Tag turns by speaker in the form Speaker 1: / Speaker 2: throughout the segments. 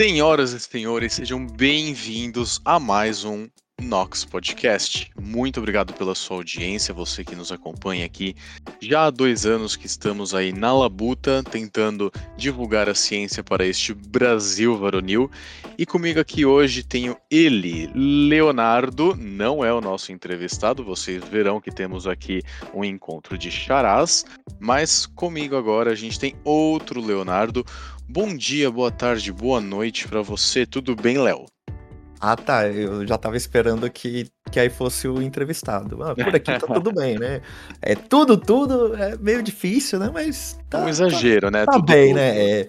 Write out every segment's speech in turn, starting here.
Speaker 1: Senhoras e senhores, sejam bem-vindos a mais um Nox Podcast. Muito obrigado pela sua audiência, você que nos acompanha aqui. Já há dois anos que estamos aí na labuta, tentando divulgar a ciência para este Brasil varonil. E comigo aqui hoje tenho ele, Leonardo, não é o nosso entrevistado, vocês verão que temos aqui um encontro de charás, mas comigo agora a gente tem outro Leonardo. Bom dia, boa tarde, boa noite para você. Tudo bem, Léo?
Speaker 2: Ah, tá. Eu já tava esperando que, que aí fosse o entrevistado. Ah, por aqui tá tudo bem, né? É tudo, tudo é meio difícil, né? Mas
Speaker 1: tá. Um exagero,
Speaker 2: tá,
Speaker 1: né?
Speaker 2: Tá
Speaker 1: tudo,
Speaker 2: bem,
Speaker 1: tudo.
Speaker 2: né? É,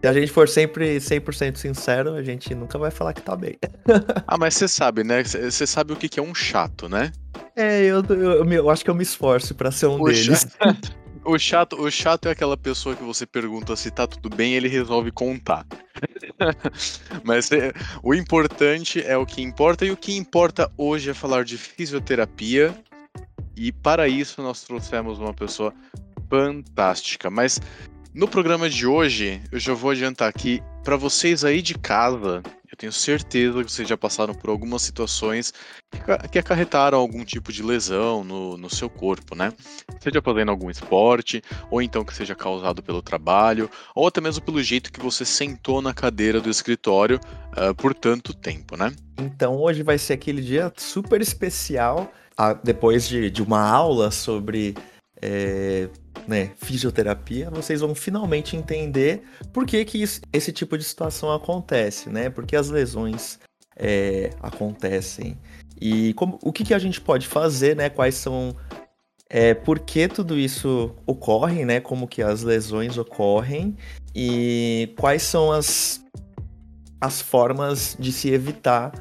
Speaker 2: se a gente for sempre 100% sincero, a gente nunca vai falar que tá bem.
Speaker 1: ah, mas você sabe, né? Você sabe o que, que é um chato, né?
Speaker 2: É, eu, eu, eu, acho que eu me esforço para ser um
Speaker 1: o
Speaker 2: deles.
Speaker 1: O, chato, o chato é aquela pessoa que você pergunta se tá tudo bem ele resolve contar. Mas é, o importante é o que importa, e o que importa hoje é falar de fisioterapia. E para isso nós trouxemos uma pessoa fantástica. Mas no programa de hoje, eu já vou adiantar aqui para vocês aí de casa. Eu tenho certeza que vocês já passaram por algumas situações que acarretaram algum tipo de lesão no, no seu corpo, né? Seja fazendo algum esporte, ou então que seja causado pelo trabalho, ou até mesmo pelo jeito que você sentou na cadeira do escritório uh, por tanto tempo, né?
Speaker 2: Então hoje vai ser aquele dia super especial, uh, depois de, de uma aula sobre. É né, fisioterapia, vocês vão finalmente entender por que, que isso, esse tipo de situação acontece, né? Porque as lesões é, acontecem e como, o que, que a gente pode fazer, né? Quais são é, por que tudo isso ocorre, né? Como que as lesões ocorrem e quais são as, as formas de se evitar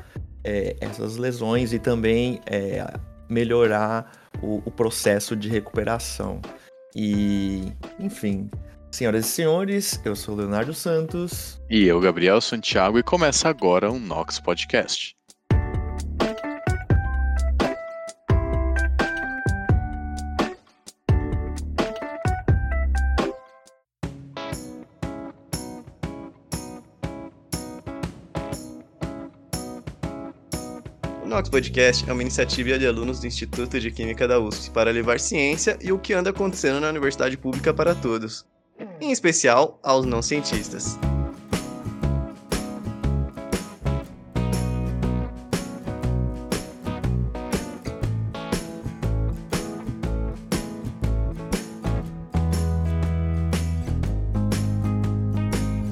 Speaker 2: é, essas lesões e também é, melhorar o, o processo de recuperação. E, enfim, senhoras e senhores, eu sou Leonardo Santos.
Speaker 1: E eu, Gabriel Santiago, e começa agora um Nox Podcast.
Speaker 3: O Podcast é uma iniciativa de alunos do Instituto de Química da USP para levar ciência e o que anda acontecendo na universidade pública para todos, em especial aos não cientistas.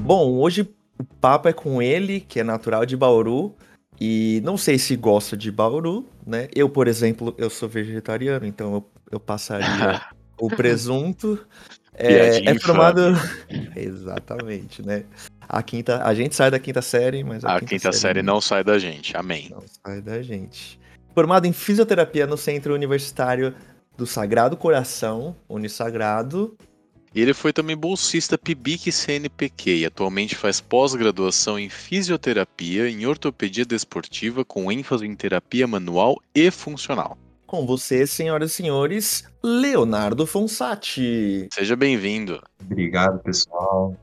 Speaker 2: Bom, hoje o papo é com ele, que é natural de Bauru, e não sei se gosta de Bauru, né? Eu, por exemplo, eu sou vegetariano, então eu, eu passaria o presunto. É, é formado. Exatamente, né? A, quinta, a gente sai da quinta série, mas
Speaker 1: a, a quinta, quinta, série, série não sai da gente. Amém.
Speaker 2: Não sai da gente. Formado em fisioterapia no Centro Universitário do Sagrado Coração, Unisagrado,
Speaker 1: e ele foi também bolsista PIBIC CNPq e atualmente faz pós-graduação em fisioterapia em ortopedia desportiva com ênfase em terapia manual e funcional.
Speaker 2: Com você, senhoras e senhores, Leonardo Fonsati.
Speaker 1: Seja bem-vindo.
Speaker 4: Obrigado, pessoal,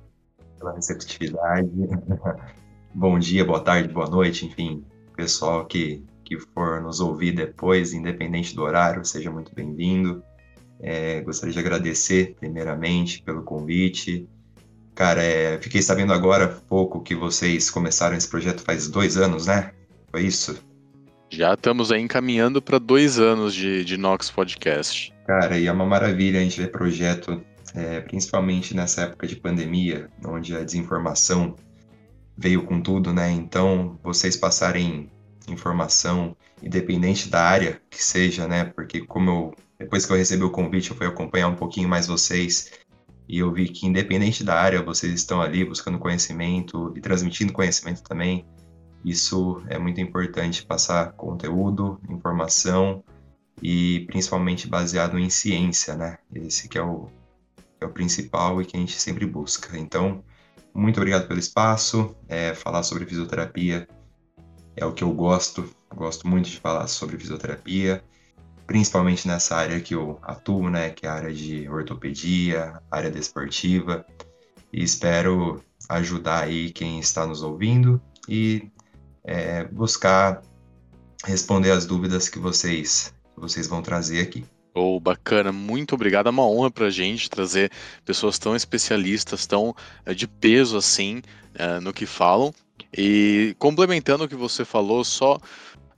Speaker 4: pela receptividade. Bom dia, boa tarde, boa noite, enfim, pessoal que, que for nos ouvir depois, independente do horário, seja muito bem-vindo. É, gostaria de agradecer, primeiramente, pelo convite. Cara, é, fiquei sabendo agora há pouco que vocês começaram esse projeto faz dois anos, né? Foi isso?
Speaker 1: Já estamos aí encaminhando para dois anos de, de Nox Podcast.
Speaker 4: Cara, e é uma maravilha a gente ver projeto, é, principalmente nessa época de pandemia, onde a desinformação veio com tudo, né? Então, vocês passarem informação, independente da área que seja, né? Porque como eu depois que eu recebi o convite, eu fui acompanhar um pouquinho mais vocês e eu vi que, independente da área, vocês estão ali buscando conhecimento e transmitindo conhecimento também. Isso é muito importante passar conteúdo, informação e principalmente baseado em ciência, né? Esse que é o, é o principal e que a gente sempre busca. Então, muito obrigado pelo espaço. É, falar sobre fisioterapia é o que eu gosto. Gosto muito de falar sobre fisioterapia principalmente nessa área que eu atuo, né, que é a área de ortopedia, área desportiva, e espero ajudar aí quem está nos ouvindo e é, buscar responder as dúvidas que vocês, que vocês vão trazer aqui.
Speaker 1: Oh, bacana, muito obrigado. É uma honra para a gente trazer pessoas tão especialistas, tão uh, de peso assim uh, no que falam. E complementando o que você falou, só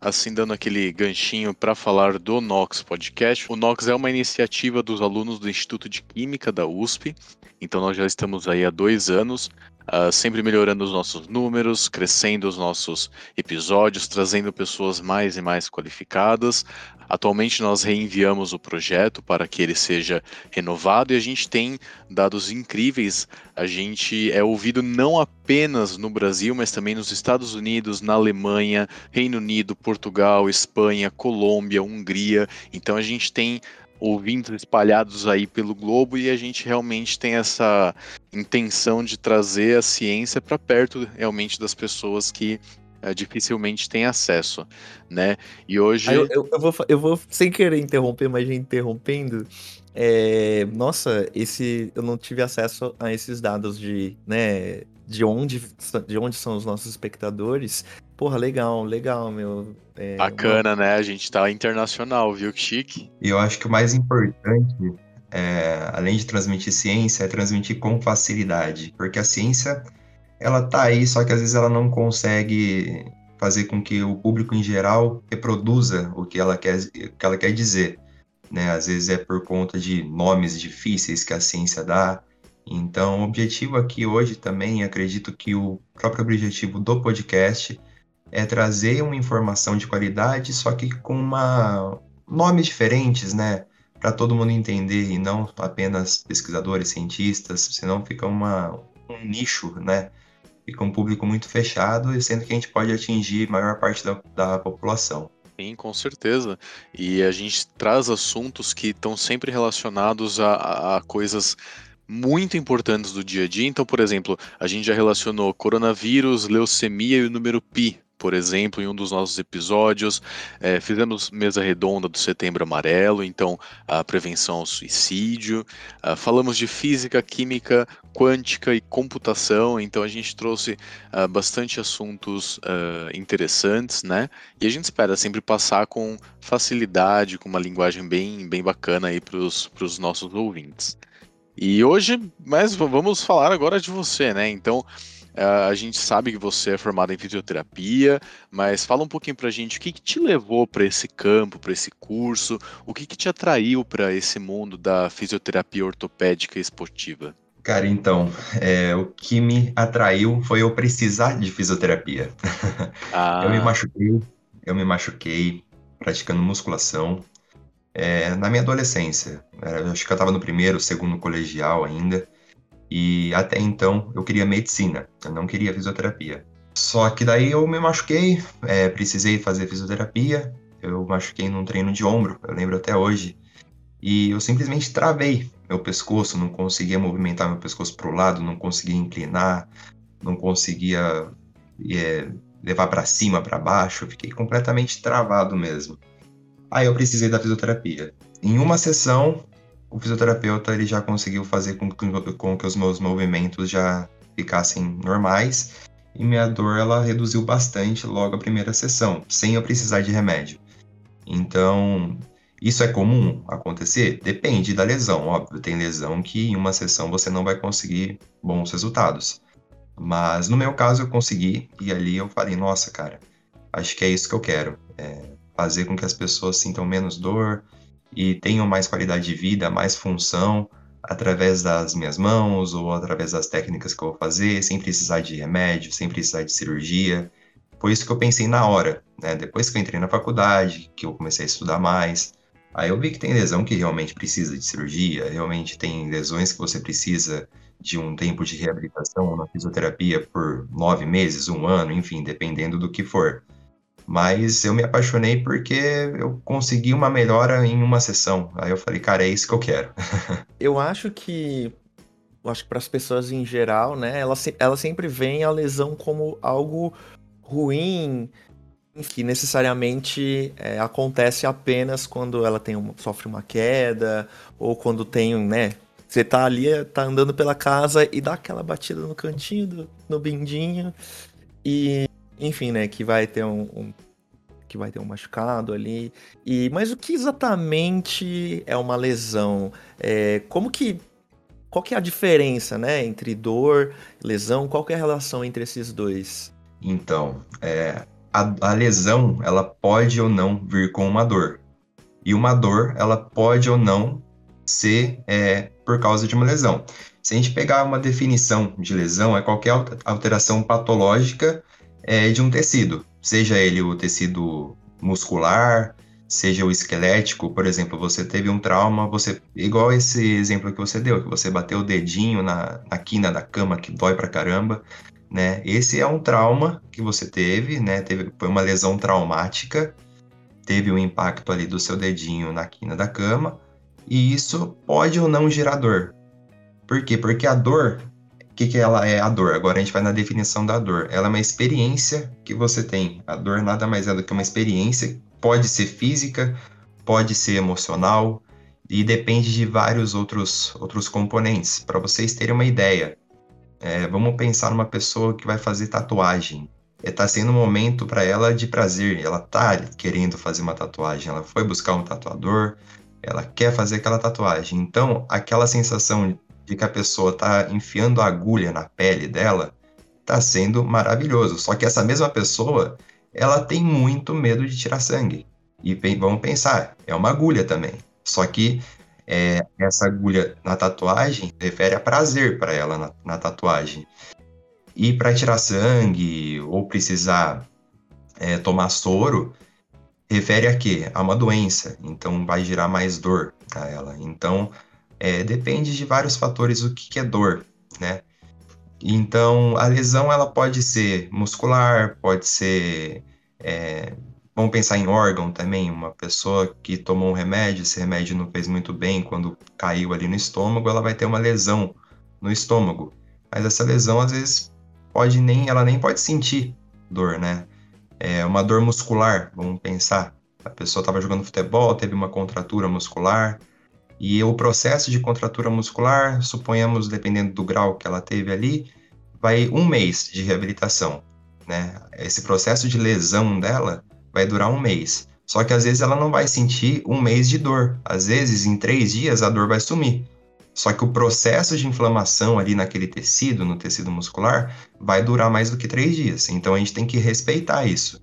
Speaker 1: assim dando aquele ganchinho para falar do Nox Podcast. O Nox é uma iniciativa dos alunos do Instituto de Química da USP. Então nós já estamos aí há dois anos uh, sempre melhorando os nossos números, crescendo os nossos episódios, trazendo pessoas mais e mais qualificadas. Atualmente nós reenviamos o projeto para que ele seja renovado e a gente tem dados incríveis. A gente é ouvido não apenas no Brasil, mas também nos Estados Unidos, na Alemanha, Reino Unido, Portugal, Espanha, Colômbia, Hungria. Então a gente tem ouvintes espalhados aí pelo globo e a gente realmente tem essa intenção de trazer a ciência para perto realmente das pessoas que é, dificilmente têm acesso, né? E hoje
Speaker 2: eu, eu, eu, vou, eu vou sem querer interromper, mas já interrompendo. É, nossa, esse eu não tive acesso a esses dados de, né, de onde, de onde são os nossos espectadores. Porra, legal, legal, meu.
Speaker 1: É, Bacana, uma... né? A gente tá internacional, viu? Que chique.
Speaker 4: E eu acho que o mais importante, é, além de transmitir ciência, é transmitir com facilidade. Porque a ciência, ela tá aí, só que às vezes ela não consegue fazer com que o público em geral reproduza o que ela quer, o que ela quer dizer. Né? Às vezes é por conta de nomes difíceis que a ciência dá, então, o objetivo aqui hoje também, acredito que o próprio objetivo do podcast é trazer uma informação de qualidade, só que com uma nomes diferentes, né? Para todo mundo entender e não apenas pesquisadores, cientistas, senão fica uma, um nicho, né? Fica um público muito fechado, sendo que a gente pode atingir a maior parte da, da população.
Speaker 1: Sim, com certeza. E a gente traz assuntos que estão sempre relacionados a, a coisas muito importantes do dia a dia. Então, por exemplo, a gente já relacionou coronavírus, leucemia e o número pi, por exemplo, em um dos nossos episódios. É, fizemos mesa redonda do Setembro Amarelo, então a prevenção ao suicídio. Uh, falamos de física, química, quântica e computação, então a gente trouxe uh, bastante assuntos uh, interessantes, né? E a gente espera sempre passar com facilidade, com uma linguagem bem, bem bacana aí para os nossos ouvintes. E hoje, mas vamos falar agora de você, né? Então, a gente sabe que você é formado em fisioterapia, mas fala um pouquinho pra gente o que, que te levou para esse campo, para esse curso, o que, que te atraiu para esse mundo da fisioterapia ortopédica e esportiva?
Speaker 4: Cara, então, é, o que me atraiu foi eu precisar de fisioterapia. Ah. eu me machuquei, eu me machuquei praticando musculação, é, na minha adolescência. Acho que eu estava no primeiro, segundo colegial ainda. E até então eu queria medicina, eu não queria fisioterapia. Só que daí eu me machuquei, é, precisei fazer fisioterapia. Eu machuquei num treino de ombro, eu lembro até hoje. E eu simplesmente travei meu pescoço, não conseguia movimentar meu pescoço para o lado, não conseguia inclinar, não conseguia é, levar para cima, para baixo. Eu fiquei completamente travado mesmo. Aí eu precisei da fisioterapia. Em uma sessão, o fisioterapeuta ele já conseguiu fazer com que, com que os meus movimentos já ficassem normais e minha dor ela reduziu bastante logo a primeira sessão, sem eu precisar de remédio. Então, isso é comum acontecer? Depende da lesão, óbvio. Tem lesão que em uma sessão você não vai conseguir bons resultados. Mas no meu caso eu consegui e ali eu falei, nossa, cara, acho que é isso que eu quero. É, fazer com que as pessoas sintam menos dor e tenham mais qualidade de vida, mais função através das minhas mãos ou através das técnicas que eu vou fazer, sem precisar de remédio, sem precisar de cirurgia. Foi isso que eu pensei na hora, né? Depois que eu entrei na faculdade, que eu comecei a estudar mais, aí eu vi que tem lesão que realmente precisa de cirurgia, realmente tem lesões que você precisa de um tempo de reabilitação na fisioterapia por nove meses, um ano, enfim, dependendo do que for. Mas eu me apaixonei porque eu consegui uma melhora em uma sessão. Aí eu falei, cara, é isso que eu quero.
Speaker 2: eu acho que. Eu acho que para as pessoas em geral, né? Ela, ela sempre vê a lesão como algo ruim, que necessariamente é, acontece apenas quando ela tem uma, sofre uma queda ou quando tem, né, Você tá ali, tá andando pela casa e dá aquela batida no cantinho, do, no bindinho. E, enfim, né, que vai ter um, um que vai ter um machucado ali. E mas o que exatamente é uma lesão? É, como que qual que é a diferença, né, entre dor, lesão? Qual que é a relação entre esses dois?
Speaker 4: Então, é, a, a lesão ela pode ou não vir com uma dor e uma dor ela pode ou não ser é, por causa de uma lesão. Se a gente pegar uma definição de lesão, é qualquer alteração patológica é, de um tecido, seja ele o tecido muscular, seja o esquelético, por exemplo, você teve um trauma, você igual esse exemplo que você deu, que você bateu o dedinho na, na quina da cama que dói pra caramba, né? Esse é um trauma que você teve, né? Teve, foi uma lesão traumática, teve um impacto ali do seu dedinho na quina da cama, e isso pode ou não gerar dor. Por quê? Porque a dor, que, que ela é a dor? Agora a gente vai na definição da dor. Ela é uma experiência que você tem. A dor nada mais é do que uma experiência, pode ser física, pode ser emocional, e depende de vários outros, outros componentes. Para vocês terem uma ideia, é, vamos pensar numa pessoa que vai fazer tatuagem. Está sendo um momento para ela de prazer. Ela está querendo fazer uma tatuagem. Ela foi buscar um tatuador, ela quer fazer aquela tatuagem. Então, aquela sensação de que a pessoa está enfiando a agulha na pele dela está sendo maravilhoso. Só que essa mesma pessoa, ela tem muito medo de tirar sangue. E vamos pensar, é uma agulha também. Só que é, essa agulha na tatuagem refere a prazer para ela na, na tatuagem. E para tirar sangue ou precisar é, tomar soro, refere a quê? A uma doença, então vai gerar mais dor a ela. Então, é, depende de vários fatores o que, é dor, né? Então, a lesão ela pode ser muscular, pode ser. É, vamos pensar em órgão também. Uma pessoa que tomou um remédio, esse remédio não fez muito bem, quando caiu ali no estômago, ela vai ter uma lesão no estômago. Mas essa lesão, às vezes, pode nem, ela nem pode sentir dor, né? é, uma dor muscular, vamos pensar. A pessoa estava jogando futebol, teve uma contratura muscular, e o processo de contratura muscular, suponhamos, dependendo do grau que ela teve ali, vai um mês de reabilitação. Né? Esse processo de lesão dela vai durar um mês. Só que às vezes ela não vai sentir um mês de dor. Às vezes, em três dias, a dor vai sumir. Só que o processo de inflamação ali naquele tecido, no tecido muscular, vai durar mais do que três dias. Então a gente tem que respeitar isso.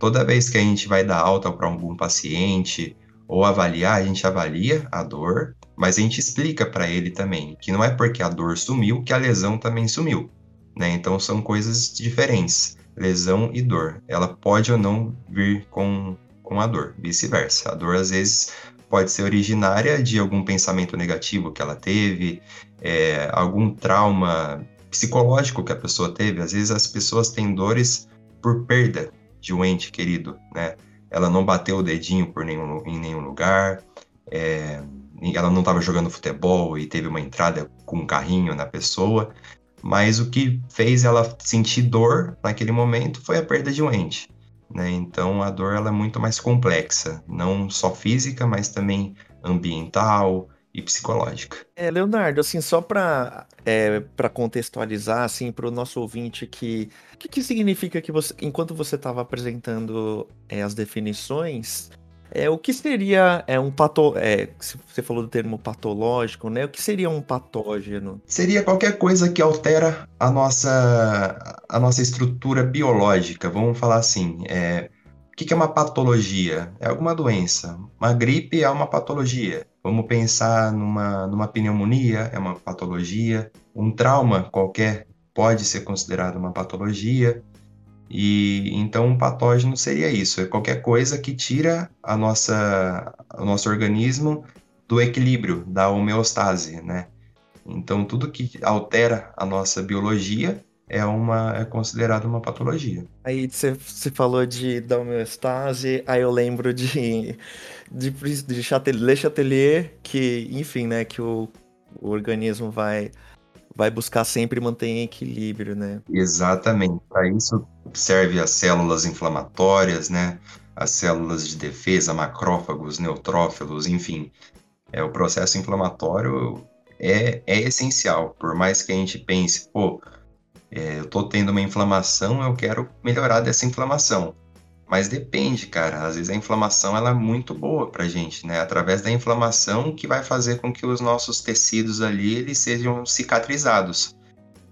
Speaker 4: Toda vez que a gente vai dar alta para algum paciente ou avaliar, a gente avalia a dor, mas a gente explica para ele também que não é porque a dor sumiu que a lesão também sumiu. Né? Então são coisas diferentes. Lesão e dor. Ela pode ou não vir com, com a dor, vice-versa. A dor às vezes pode ser originária de algum pensamento negativo que ela teve, é, algum trauma psicológico que a pessoa teve. Às vezes as pessoas têm dores por perda de um ente querido, né? Ela não bateu o dedinho por nenhum, em nenhum lugar, é, ela não estava jogando futebol e teve uma entrada com um carrinho na pessoa, mas o que fez ela sentir dor naquele momento foi a perda de um ente. Né? Então a dor ela é muito mais complexa, não só física, mas também ambiental e psicológica.
Speaker 2: É, Leonardo, assim, só para é, para contextualizar assim para o nosso ouvinte que o que, que significa que você, enquanto você estava apresentando é, as definições, é, o que seria é um pato, é, você falou do termo patológico, né? O que seria um patógeno?
Speaker 4: Seria qualquer coisa que altera a nossa a nossa estrutura biológica. Vamos falar assim, é, o que é uma patologia? É alguma doença. Uma gripe é uma patologia. Vamos pensar numa, numa pneumonia, é uma patologia. Um trauma qualquer pode ser considerado uma patologia. E então um patógeno seria isso, é qualquer coisa que tira a nossa, o nosso organismo do equilíbrio, da homeostase, né? Então tudo que altera a nossa biologia é uma é considerado uma patologia.
Speaker 2: Aí você falou de da homeostase, aí eu lembro de de, de Chatelet, Chatelier, que enfim, né, que o, o organismo vai vai buscar sempre manter em equilíbrio, né?
Speaker 4: Exatamente. Para isso serve as células inflamatórias, né? As células de defesa, macrófagos, neutrófilos, enfim. É o processo inflamatório é, é essencial. Por mais que a gente pense, pô, é, eu tô tendo uma inflamação, eu quero melhorar dessa inflamação. Mas depende, cara. Às vezes a inflamação ela é muito boa pra gente, né? Através da inflamação que vai fazer com que os nossos tecidos ali eles sejam cicatrizados.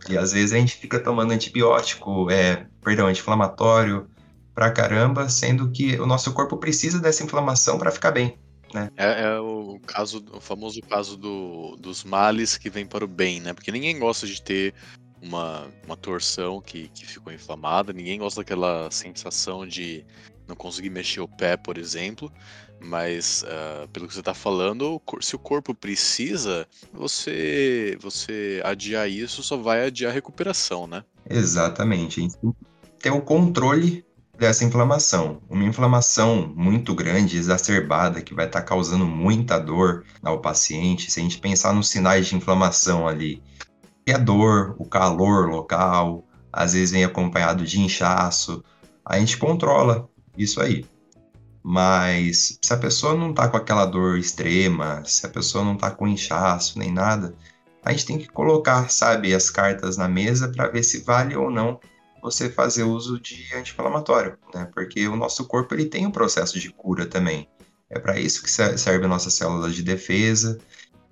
Speaker 4: E às vezes a gente fica tomando antibiótico, é, perdão, anti-inflamatório pra caramba, sendo que o nosso corpo precisa dessa inflamação para ficar bem. Né?
Speaker 1: É, é, o caso, o famoso caso do, dos males que vem para o bem, né? Porque ninguém gosta de ter uma, uma torção que, que ficou inflamada, ninguém gosta daquela sensação de não conseguir mexer o pé, por exemplo. Mas uh, pelo que você está falando, se o corpo precisa, você você adiar isso só vai adiar a recuperação, né?
Speaker 4: Exatamente. Ter o controle dessa inflamação. Uma inflamação muito grande, exacerbada, que vai estar tá causando muita dor ao paciente. Se a gente pensar nos sinais de inflamação ali, que é a dor, o calor local, às vezes vem acompanhado de inchaço, a gente controla isso aí. Mas se a pessoa não tá com aquela dor extrema, se a pessoa não tá com inchaço nem nada, a gente tem que colocar, sabe, as cartas na mesa para ver se vale ou não você fazer uso de anti-inflamatório, né? Porque o nosso corpo ele tem um processo de cura também. É para isso que serve a nossa célula de defesa.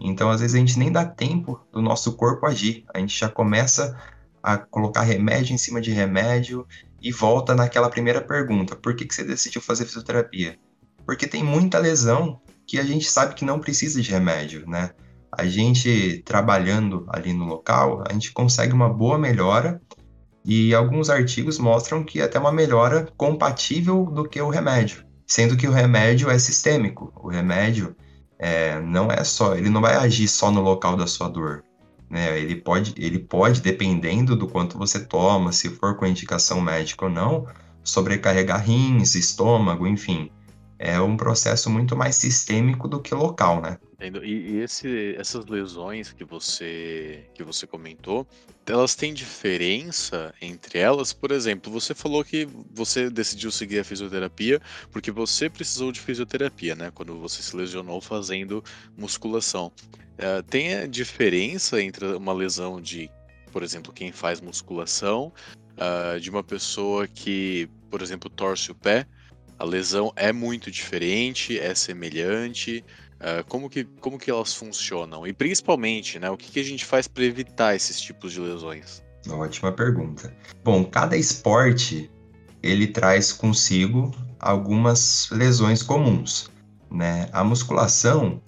Speaker 4: Então, às vezes a gente nem dá tempo do nosso corpo agir. A gente já começa a colocar remédio em cima de remédio e volta naquela primeira pergunta: por que, que você decidiu fazer fisioterapia? Porque tem muita lesão que a gente sabe que não precisa de remédio, né? A gente trabalhando ali no local, a gente consegue uma boa melhora e alguns artigos mostram que até uma melhora compatível do que o remédio, sendo que o remédio é sistêmico. O remédio é, não é só, ele não vai agir só no local da sua dor. Né? Ele, pode, ele pode, dependendo do quanto você toma, se for com indicação médica ou não, sobrecarregar rins, estômago, enfim. É um processo muito mais sistêmico do que local, né?
Speaker 1: E, esse, essas lesões que você que você comentou, elas têm diferença entre elas? Por exemplo, você falou que você decidiu seguir a fisioterapia porque você precisou de fisioterapia, né? Quando você se lesionou fazendo musculação. Uh, tem a diferença entre uma lesão de, por exemplo, quem faz musculação, uh, de uma pessoa que, por exemplo, torce o pé? A lesão é muito diferente, é semelhante. Uh, como, que, como que elas funcionam? E principalmente, né, o que, que a gente faz para evitar esses tipos de lesões?
Speaker 4: Ótima pergunta. Bom, cada esporte ele traz consigo algumas lesões comuns. Né? A musculação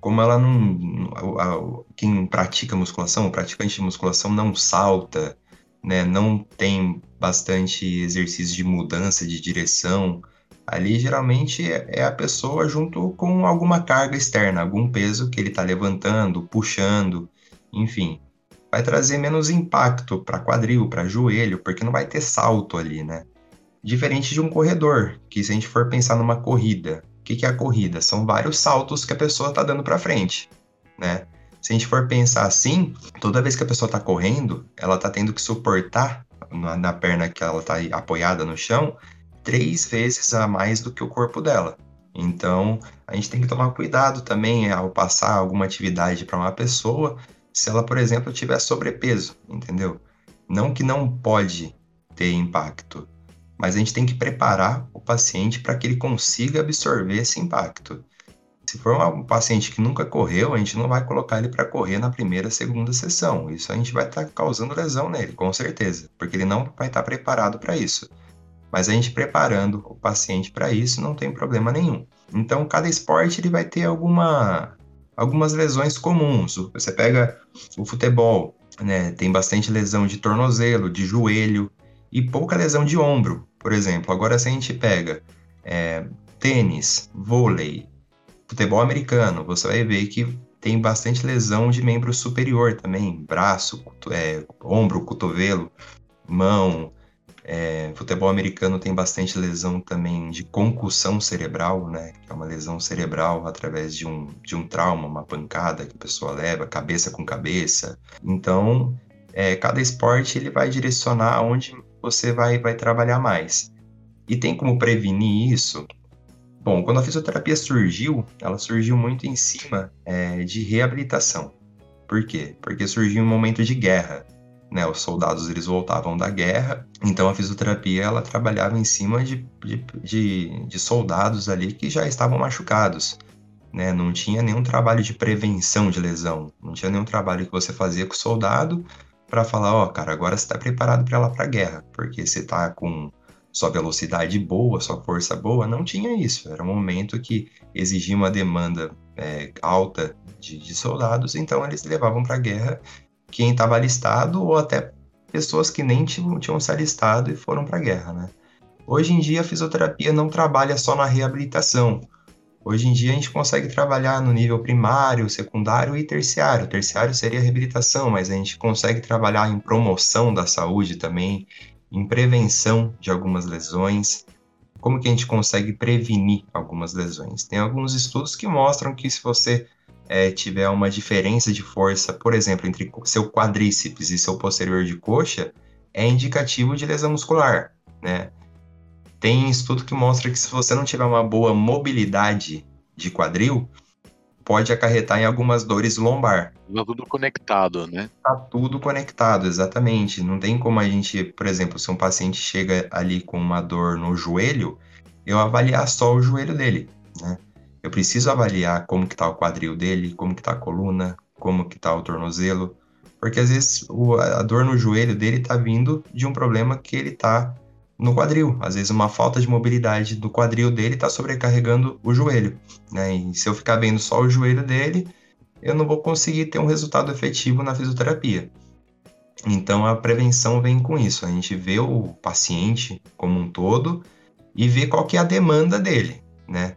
Speaker 4: como ela não. quem pratica musculação, o praticante de musculação não salta, né, não tem bastante exercício de mudança de direção. Ali geralmente é, é a pessoa junto com alguma carga externa, algum peso que ele está levantando, puxando, enfim. Vai trazer menos impacto para quadril, para joelho, porque não vai ter salto ali, né? Diferente de um corredor, que se a gente for pensar numa corrida, que, que é a corrida? São vários saltos que a pessoa está dando para frente, né? Se a gente for pensar assim, toda vez que a pessoa está correndo, ela está tendo que suportar na, na perna que ela está apoiada no chão três vezes a mais do que o corpo dela. Então, a gente tem que tomar cuidado também ao passar alguma atividade para uma pessoa, se ela, por exemplo, tiver sobrepeso, entendeu? Não que não pode ter impacto, mas a gente tem que preparar o paciente para que ele consiga absorver esse impacto. Se for um paciente que nunca correu, a gente não vai colocar ele para correr na primeira, segunda sessão. Isso a gente vai estar tá causando lesão nele, com certeza, porque ele não vai estar tá preparado para isso. Mas a gente preparando o paciente para isso não tem problema nenhum. Então, cada esporte ele vai ter alguma, algumas lesões comuns. Você pega o futebol, né, tem bastante lesão de tornozelo, de joelho e pouca lesão de ombro. Por exemplo, agora se a gente pega é, tênis, vôlei, futebol americano, você vai ver que tem bastante lesão de membro superior também, braço, é, ombro, cotovelo, mão. É, futebol americano tem bastante lesão também de concussão cerebral, né? Que é uma lesão cerebral através de um, de um trauma, uma pancada que a pessoa leva, cabeça com cabeça. Então, é, cada esporte ele vai direcionar aonde você vai, vai trabalhar mais. E tem como prevenir isso? Bom, quando a fisioterapia surgiu, ela surgiu muito em cima é, de reabilitação. Por quê? Porque surgiu um momento de guerra. Né, os soldados eles voltavam da guerra, então a fisioterapia ela trabalhava em cima de, de, de, de soldados ali que já estavam machucados. Né? Não tinha nenhum trabalho de prevenção de lesão, não tinha nenhum trabalho que você fazia com o soldado para falar, ó, oh, cara, agora você está preparado para lá para a guerra, porque você está com sua velocidade boa, sua força boa, não tinha isso. Era um momento que exigia uma demanda é, alta de, de, soldados, então eles levavam para a guerra quem estava alistado ou até pessoas que nem tinham, tinham se alistado e foram para a guerra, né? Hoje em dia a fisioterapia não trabalha só na reabilitação. Hoje em dia a gente consegue trabalhar no nível primário, secundário e terciário. Terciário seria reabilitação, mas a gente consegue trabalhar em promoção da saúde também, em prevenção de algumas lesões. Como que a gente consegue prevenir algumas lesões? Tem alguns estudos que mostram que se você é, tiver uma diferença de força, por exemplo, entre seu quadríceps e seu posterior de coxa, é indicativo de lesão muscular, né? Tem estudo que mostra que se você não tiver uma boa mobilidade de quadril, pode acarretar em algumas dores lombar.
Speaker 1: Tá tudo conectado, né?
Speaker 4: Tá tudo conectado, exatamente. Não tem como a gente, por exemplo, se um paciente chega ali com uma dor no joelho, eu avaliar só o joelho dele, né? Eu preciso avaliar como que tá o quadril dele, como que tá a coluna, como que tá o tornozelo, porque às vezes o, a dor no joelho dele tá vindo de um problema que ele tá no quadril. Às vezes, uma falta de mobilidade do quadril dele está sobrecarregando o joelho. Né? E se eu ficar vendo só o joelho dele, eu não vou conseguir ter um resultado efetivo na fisioterapia. Então, a prevenção vem com isso. A gente vê o paciente como um todo e vê qual que é a demanda dele, né?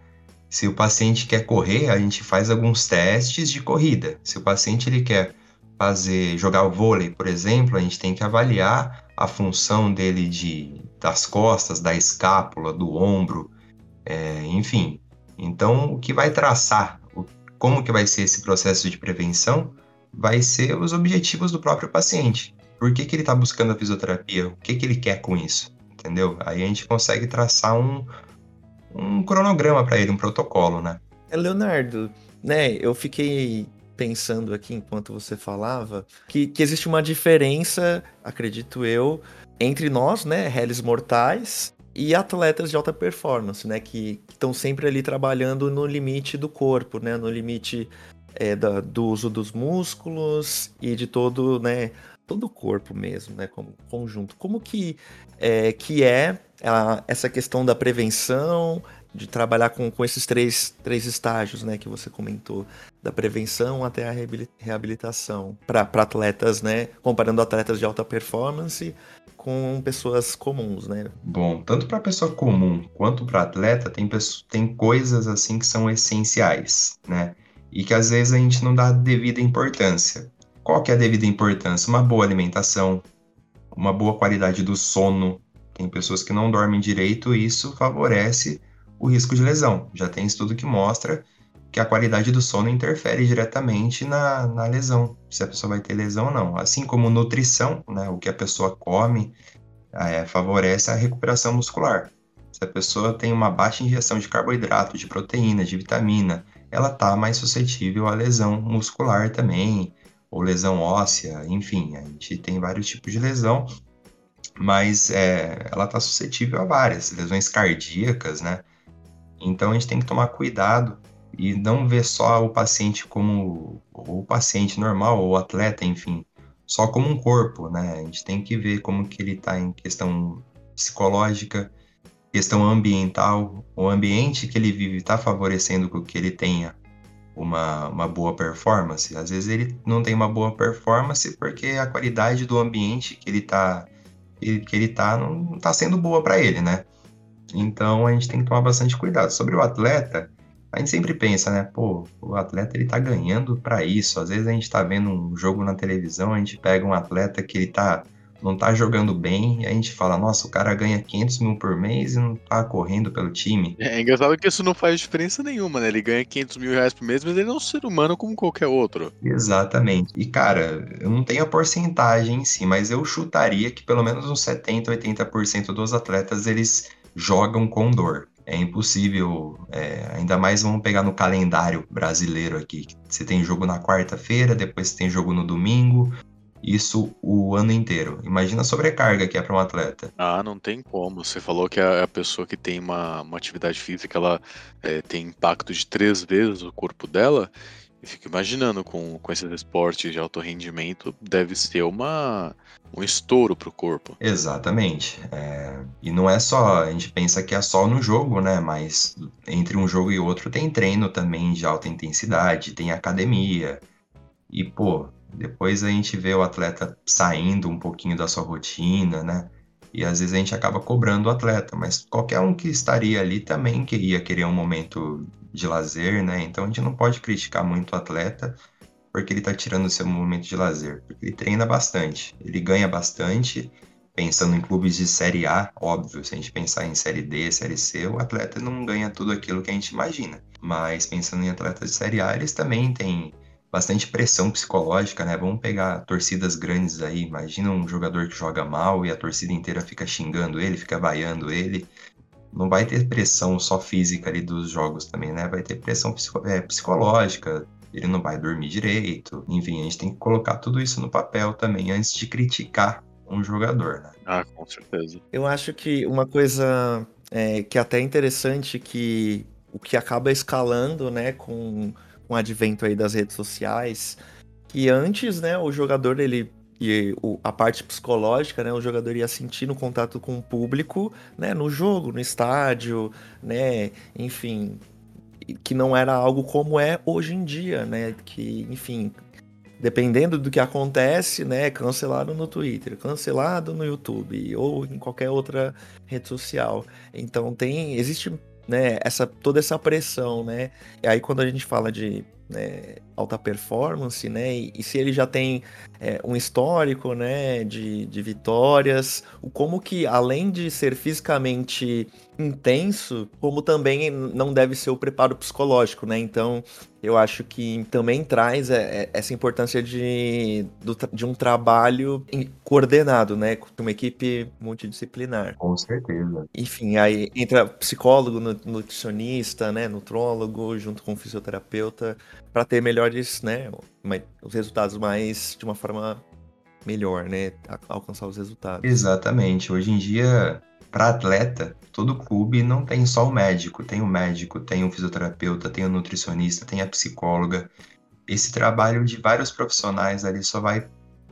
Speaker 4: Se o paciente quer correr, a gente faz alguns testes de corrida. Se o paciente ele quer fazer jogar vôlei, por exemplo, a gente tem que avaliar a função dele de das costas, da escápula, do ombro, é, enfim. Então, o que vai traçar o, como que vai ser esse processo de prevenção vai ser os objetivos do próprio paciente. Por que, que ele está buscando a fisioterapia? O que, que ele quer com isso? Entendeu? Aí a gente consegue traçar um, um cronograma para ele, um protocolo, né?
Speaker 2: É, Leonardo, né? Eu fiquei pensando aqui enquanto você falava que, que existe uma diferença, acredito eu, entre nós, né, réis mortais, e atletas de alta performance, né, que estão sempre ali trabalhando no limite do corpo, né, no limite é, da, do uso dos músculos e de todo, né, todo o corpo mesmo, né, como conjunto. Como que é, que é a, essa questão da prevenção, de trabalhar com, com esses três, três estágios, né, que você comentou, da prevenção até a reabilitação para atletas, né, comparando atletas de alta performance com pessoas comuns, né?
Speaker 4: Bom, tanto para pessoa comum quanto para atleta tem, tem coisas assim que são essenciais, né? E que às vezes a gente não dá devida importância. Qual que é a devida importância? Uma boa alimentação, uma boa qualidade do sono. Tem pessoas que não dormem direito e isso favorece o risco de lesão. Já tem estudo que mostra que a qualidade do sono interfere diretamente na, na lesão, se a pessoa vai ter lesão ou não. Assim como nutrição, né, o que a pessoa come, é, favorece a recuperação muscular. Se a pessoa tem uma baixa ingestão de carboidrato, de proteína, de vitamina, ela está mais suscetível à lesão muscular também, ou lesão óssea, enfim, a gente tem vários tipos de lesão, mas é, ela está suscetível a várias lesões cardíacas, né? Então a gente tem que tomar cuidado e não ver só o paciente como o paciente normal ou atleta, enfim, só como um corpo, né? A gente tem que ver como que ele está em questão psicológica, questão ambiental, o ambiente que ele vive está favorecendo que ele tenha uma, uma boa performance. Às vezes ele não tem uma boa performance porque a qualidade do ambiente que ele está que ele tá não está sendo boa para ele, né? Então a gente tem que tomar bastante cuidado. Sobre o atleta, a gente sempre pensa, né? Pô, o atleta ele tá ganhando para isso. Às vezes a gente tá vendo um jogo na televisão, a gente pega um atleta que ele tá não tá jogando bem, e a gente fala, nossa, o cara ganha 500 mil por mês e não tá correndo pelo time.
Speaker 1: É, é engraçado que isso não faz diferença nenhuma, né? Ele ganha 500 mil reais por mês, mas ele é um ser humano como qualquer outro.
Speaker 4: Exatamente. E, cara, eu não tenho a porcentagem em si, mas eu chutaria que pelo menos uns 70, 80% dos atletas, eles jogam com dor. é impossível, é, ainda mais vamos pegar no calendário brasileiro aqui. Você tem jogo na quarta-feira, depois você tem jogo no domingo, isso o ano inteiro. Imagina a sobrecarga que é para um atleta.
Speaker 1: Ah, não tem como. Você falou que a, a pessoa que tem uma, uma atividade física, ela é, tem impacto de três vezes o corpo dela. E fico imaginando com, com esses esportes de alto rendimento, deve ser uma, um estouro para o corpo.
Speaker 4: Exatamente. É... E não é só, a gente pensa que é só no jogo, né? Mas entre um jogo e outro tem treino também de alta intensidade, tem academia. E, pô, depois a gente vê o atleta saindo um pouquinho da sua rotina, né? E às vezes a gente acaba cobrando o atleta, mas qualquer um que estaria ali também queria querer um momento de lazer, né? Então a gente não pode criticar muito o atleta porque ele está tirando o seu momento de lazer, porque ele treina bastante, ele ganha bastante, pensando em clubes de série A, óbvio, se a gente pensar em série D, série C, o atleta não ganha tudo aquilo que a gente imagina. Mas pensando em atletas de série A, eles também têm bastante pressão psicológica, né? Vamos pegar torcidas grandes aí. Imagina um jogador que joga mal e a torcida inteira fica xingando ele, fica vaiando ele. Não vai ter pressão só física ali dos jogos também, né? Vai ter pressão psico é, psicológica. Ele não vai dormir direito. Enfim, a gente tem que colocar tudo isso no papel também antes de criticar um jogador, né?
Speaker 1: Ah, com certeza.
Speaker 2: Eu acho que uma coisa é, que é até interessante que o que acaba escalando, né, com com o advento aí das redes sociais, que antes, né, o jogador ele e a parte psicológica, né, o jogador ia sentir no contato com o público, né, no jogo, no estádio, né, enfim, que não era algo como é hoje em dia, né, que, enfim, dependendo do que acontece, né, cancelado no Twitter, cancelado no YouTube ou em qualquer outra rede social. Então tem, existe né, essa, toda essa pressão, né? E aí quando a gente fala de né, alta performance, né? E, e, se ele já tem é, um histórico, né, de, de vitórias, o como que além de ser fisicamente intenso, como também não deve ser o preparo psicológico, né? Então, eu acho que também traz é, é, essa importância de, de um trabalho coordenado, né? Com uma equipe multidisciplinar.
Speaker 4: Com certeza.
Speaker 2: Enfim, aí entra psicólogo, nutricionista, né? Nutrólogo, junto com fisioterapeuta, para ter melhores, né? Os resultados mais de uma forma melhor, né? Alcançar os resultados.
Speaker 4: Exatamente. Hoje em dia para atleta, todo clube não tem só o médico, tem o médico, tem o fisioterapeuta, tem o nutricionista, tem a psicóloga. Esse trabalho de vários profissionais ali só vai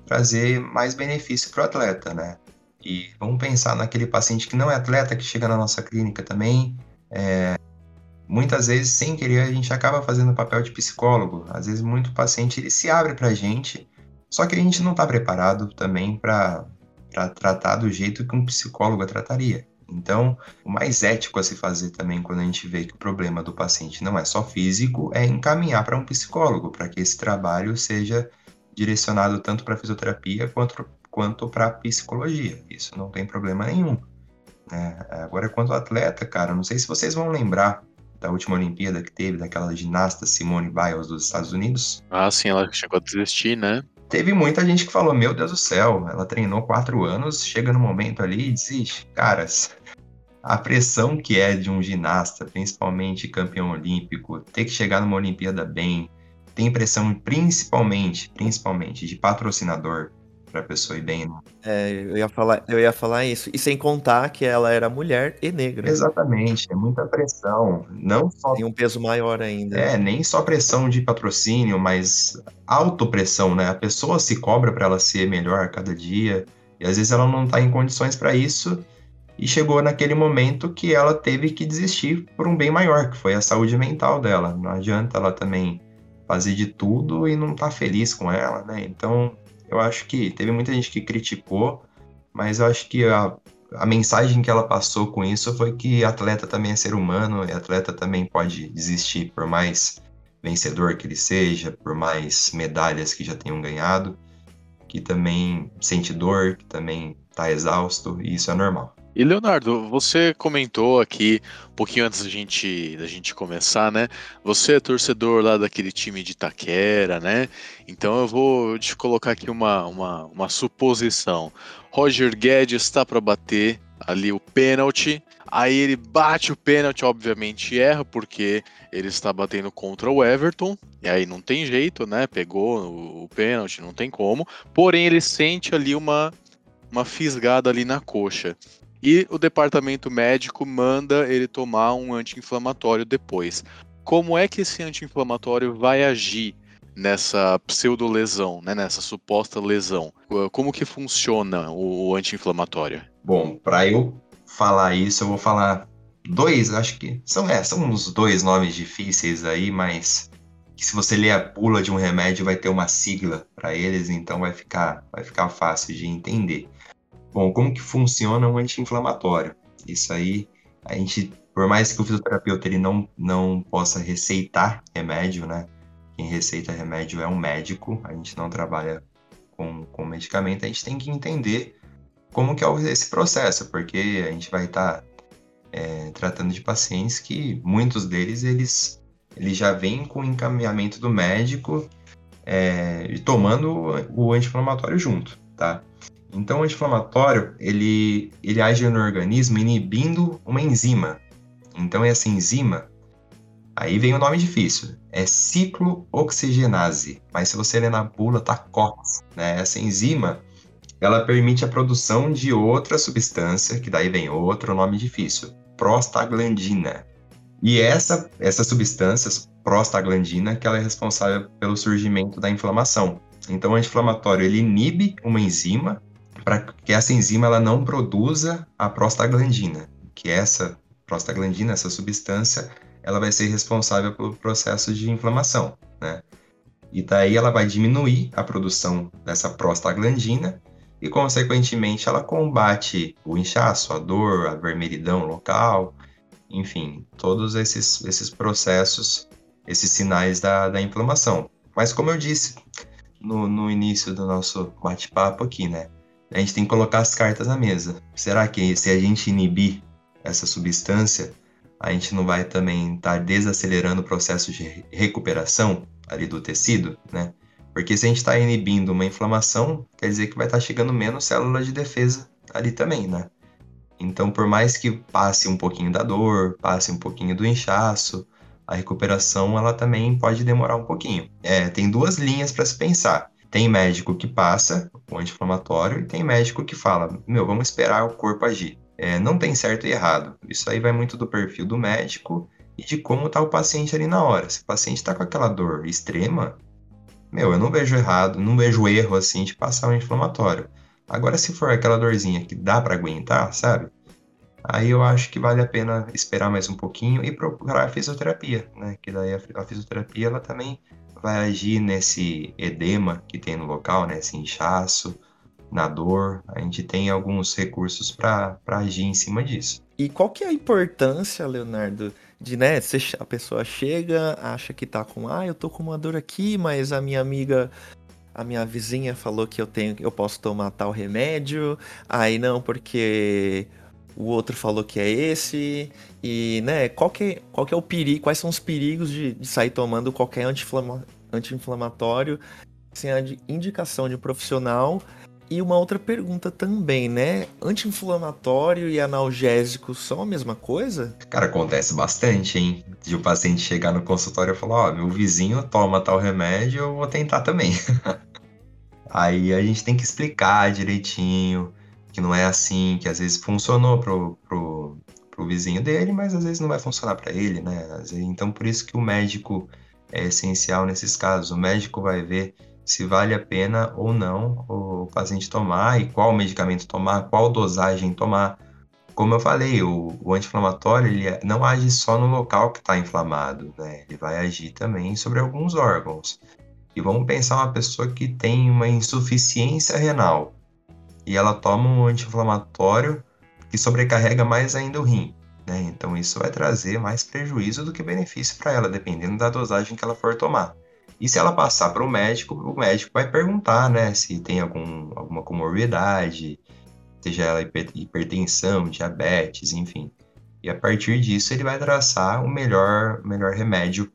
Speaker 4: trazer mais benefício para o atleta, né? E vamos pensar naquele paciente que não é atleta, que chega na nossa clínica também. É, muitas vezes, sem querer, a gente acaba fazendo o papel de psicólogo. Às vezes, muito paciente ele se abre para a gente, só que a gente não está preparado também para tratar do jeito que um psicólogo trataria. Então, o mais ético a se fazer também quando a gente vê que o problema do paciente não é só físico, é encaminhar para um psicólogo, para que esse trabalho seja direcionado tanto para fisioterapia quanto, quanto para psicologia. Isso não tem problema nenhum. Né? Agora, quanto ao atleta, cara, não sei se vocês vão lembrar da última Olimpíada que teve, daquela ginasta Simone Biles dos Estados Unidos.
Speaker 1: Ah, sim, ela chegou a desistir, né?
Speaker 4: teve muita gente que falou: Meu Deus do céu, ela treinou quatro anos, chega no momento ali e desiste. Caras, a pressão que é de um ginasta, principalmente campeão olímpico, ter que chegar numa Olimpíada bem, tem pressão principalmente, principalmente de patrocinador, pra pessoa ir bem, né?
Speaker 2: É, eu ia, falar, eu ia falar isso. E sem contar que ela era mulher e negra.
Speaker 4: Exatamente, é muita pressão. Não só.
Speaker 2: Tem um peso maior ainda.
Speaker 4: É, nem só pressão de patrocínio, mas autopressão, né? A pessoa se cobra para ela ser melhor a cada dia. E às vezes ela não tá em condições para isso. E chegou naquele momento que ela teve que desistir por um bem maior, que foi a saúde mental dela. Não adianta ela também fazer de tudo e não tá feliz com ela, né? Então, eu acho que teve muita gente que criticou, mas eu acho que a, a mensagem que ela passou com isso foi que atleta também é ser humano e atleta também pode desistir, por mais vencedor que ele seja, por mais medalhas que já tenham ganhado, que também sente dor, que também está exausto, e isso é normal.
Speaker 1: E Leonardo, você comentou aqui um pouquinho antes da gente, da gente começar, né? Você é torcedor lá daquele time de Taquera, né? Então eu vou te colocar aqui uma, uma, uma suposição. Roger Guedes está para bater ali o pênalti. Aí ele bate o pênalti, obviamente erra, porque ele está batendo contra o Everton. E aí não tem jeito, né? Pegou o, o pênalti, não tem como. Porém, ele sente ali uma, uma fisgada ali na coxa e o departamento médico manda ele tomar um anti-inflamatório depois. Como é que esse anti-inflamatório vai agir nessa pseudo-lesão, né, nessa suposta lesão? Como que funciona o anti-inflamatório?
Speaker 4: Bom, para eu falar isso, eu vou falar dois, acho que são, é, são uns dois nomes difíceis aí, mas que se você ler a bula de um remédio vai ter uma sigla para eles, então vai ficar, vai ficar fácil de entender. Bom, como que funciona um anti-inflamatório? Isso aí, a gente, por mais que o fisioterapeuta ele não, não possa receitar remédio, né? Quem receita remédio é um médico, a gente não trabalha com, com medicamento, a gente tem que entender como que é esse processo, porque a gente vai estar tá, é, tratando de pacientes que muitos deles eles, eles já vêm com o encaminhamento do médico é, tomando o anti-inflamatório junto, tá? Então, o anti-inflamatório, ele, ele age no organismo inibindo uma enzima. Então, essa enzima, aí vem o nome difícil, é ciclooxigenase, mas se você ler na bula, tá COX, né? Essa enzima, ela permite a produção de outra substância, que daí vem outro nome difícil, prostaglandina. E essa, substância, prostaglandina, que ela é responsável pelo surgimento da inflamação. Então, o anti-inflamatório ele inibe uma enzima para que essa enzima ela não produza a prostaglandina, que essa prostaglandina, essa substância, ela vai ser responsável pelo processo de inflamação, né? E daí ela vai diminuir a produção dessa prostaglandina e, consequentemente, ela combate o inchaço, a dor, a vermelhidão local, enfim, todos esses, esses processos, esses sinais da, da inflamação. Mas, como eu disse no, no início do nosso bate-papo aqui, né? A gente tem que colocar as cartas na mesa. Será que se a gente inibir essa substância, a gente não vai também estar tá desacelerando o processo de recuperação ali do tecido, né? Porque se a gente está inibindo uma inflamação, quer dizer que vai estar tá chegando menos célula de defesa ali também, né? Então, por mais que passe um pouquinho da dor, passe um pouquinho do inchaço, a recuperação ela também pode demorar um pouquinho. É, tem duas linhas para se pensar. Tem médico que passa o anti-inflamatório e tem médico que fala: meu, vamos esperar o corpo agir. É, não tem certo e errado. Isso aí vai muito do perfil do médico e de como está o paciente ali na hora. Se o paciente está com aquela dor extrema, meu, eu não vejo errado, não vejo erro assim de passar o inflamatório. Agora, se for aquela dorzinha que dá para aguentar, sabe? Aí eu acho que vale a pena esperar mais um pouquinho e procurar a fisioterapia, né? Que daí a fisioterapia ela também vai agir nesse edema que tem no local, né? Inchaço, na dor. A gente tem alguns recursos para agir em cima disso.
Speaker 2: E qual que é a importância, Leonardo, de, né, a pessoa chega, acha que tá com, ah, eu tô com uma dor aqui, mas a minha amiga a minha vizinha falou que eu tenho eu posso tomar tal remédio, aí não porque o outro falou que é esse, e, né, qual que, qual que é o perigo, quais são os perigos de, de sair tomando qualquer anti-inflamatório sem a indicação de um profissional? E uma outra pergunta também, né? Anti-inflamatório e analgésico são a mesma coisa?
Speaker 4: Cara, acontece bastante, hein? De o paciente chegar no consultório e falar: Ó, oh, meu vizinho toma tal remédio, eu vou tentar também. Aí a gente tem que explicar direitinho que não é assim, que às vezes funcionou pro, pro, pro vizinho dele, mas às vezes não vai funcionar para ele, né? Então por isso que o médico é essencial nesses casos. O médico vai ver se vale a pena ou não o paciente tomar e qual medicamento tomar, qual dosagem tomar. Como eu falei, o, o anti-inflamatório ele é, não age só no local que está inflamado, né? Ele vai agir também sobre alguns órgãos. E vamos pensar uma pessoa que tem uma insuficiência renal e ela toma um anti-inflamatório que sobrecarrega mais ainda o rim. Né? Então isso vai trazer mais prejuízo do que benefício para ela, dependendo da dosagem que ela for tomar. E se ela passar para o médico, o médico vai perguntar né, se tem algum, alguma comorbidade, seja ela hipertensão, diabetes, enfim. E a partir disso ele vai traçar o melhor, melhor remédio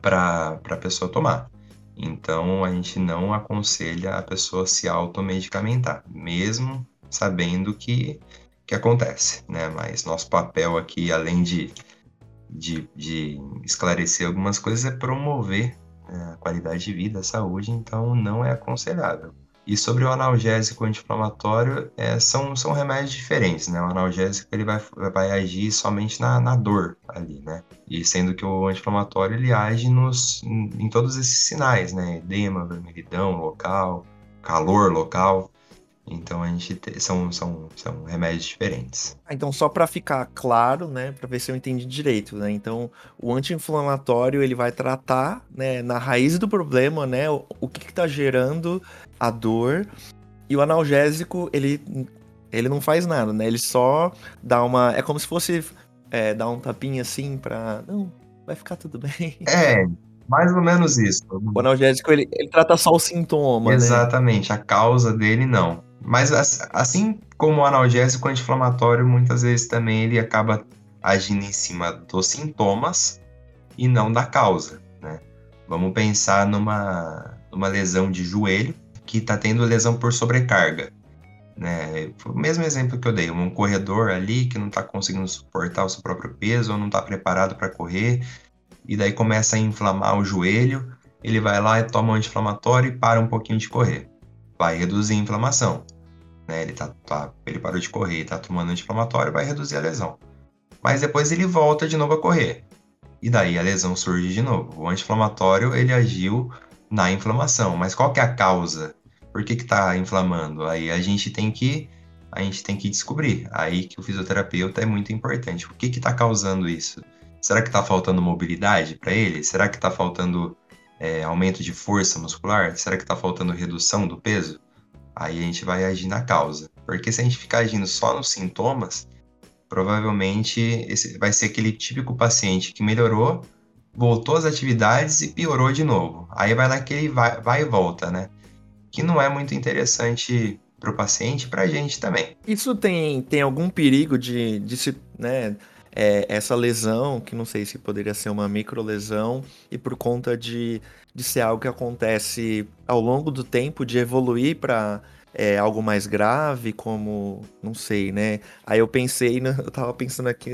Speaker 4: para a pessoa tomar. Então a gente não aconselha a pessoa se automedicamentar, mesmo sabendo que, que acontece, né? Mas nosso papel aqui, além de, de, de esclarecer algumas coisas, é promover né, a qualidade de vida, a saúde, então não é aconselhável. E sobre o analgésico anti-inflamatório, é, são, são remédios diferentes, né? O analgésico ele vai, vai agir somente na, na dor ali, né? E sendo que o anti-inflamatório ele age nos, em, em todos esses sinais, né? Edema, vermelhidão local, calor local. Então a gente te, são, são, são remédios diferentes.
Speaker 2: Ah, então só para ficar claro, né, para ver se eu entendi direito, né? Então o anti-inflamatório ele vai tratar, né, na raiz do problema, né, o, o que está gerando a dor. E o analgésico ele ele não faz nada, né? Ele só dá uma, é como se fosse é, dar um tapinha assim para não, vai ficar tudo bem.
Speaker 4: É, mais ou menos isso.
Speaker 2: O analgésico ele, ele trata só o sintoma,
Speaker 4: né? Exatamente, né? a causa dele não. Mas assim como o analgésico anti-inflamatório, muitas vezes também ele acaba agindo em cima dos sintomas e não da causa, né? Vamos pensar numa, numa lesão de joelho que está tendo lesão por sobrecarga. Né? O mesmo exemplo que eu dei, um corredor ali que não está conseguindo suportar o seu próprio peso ou não está preparado para correr, e daí começa a inflamar o joelho, ele vai lá e toma um anti-inflamatório e para um pouquinho de correr. Vai reduzir a inflamação né? Ele, tá, tá, ele parou de correr e tá tomando anti-inflamatório, vai reduzir a lesão. Mas depois ele volta de novo a correr. E daí a lesão surge de novo. O anti-inflamatório, ele agiu na inflamação. Mas qual que é a causa? Por que que tá inflamando? Aí a gente tem que a gente tem que descobrir. Aí que o fisioterapeuta é muito importante. O que que tá causando isso? Será que tá faltando mobilidade para ele? Será que tá faltando é, aumento de força muscular? Será que tá faltando redução do peso? Aí a gente vai agir na causa. Porque se a gente ficar agindo só nos sintomas, provavelmente esse vai ser aquele típico paciente que melhorou, voltou às atividades e piorou de novo. Aí vai naquele vai, vai e volta, né? Que não é muito interessante para o paciente e para a gente também.
Speaker 2: Isso tem, tem algum perigo de, de se, né, é, essa lesão, que não sei se poderia ser uma microlesão, e por conta de, de ser algo que acontece ao longo do tempo, de evoluir para é, algo mais grave, como, não sei, né? Aí eu pensei, né, eu tava pensando aqui,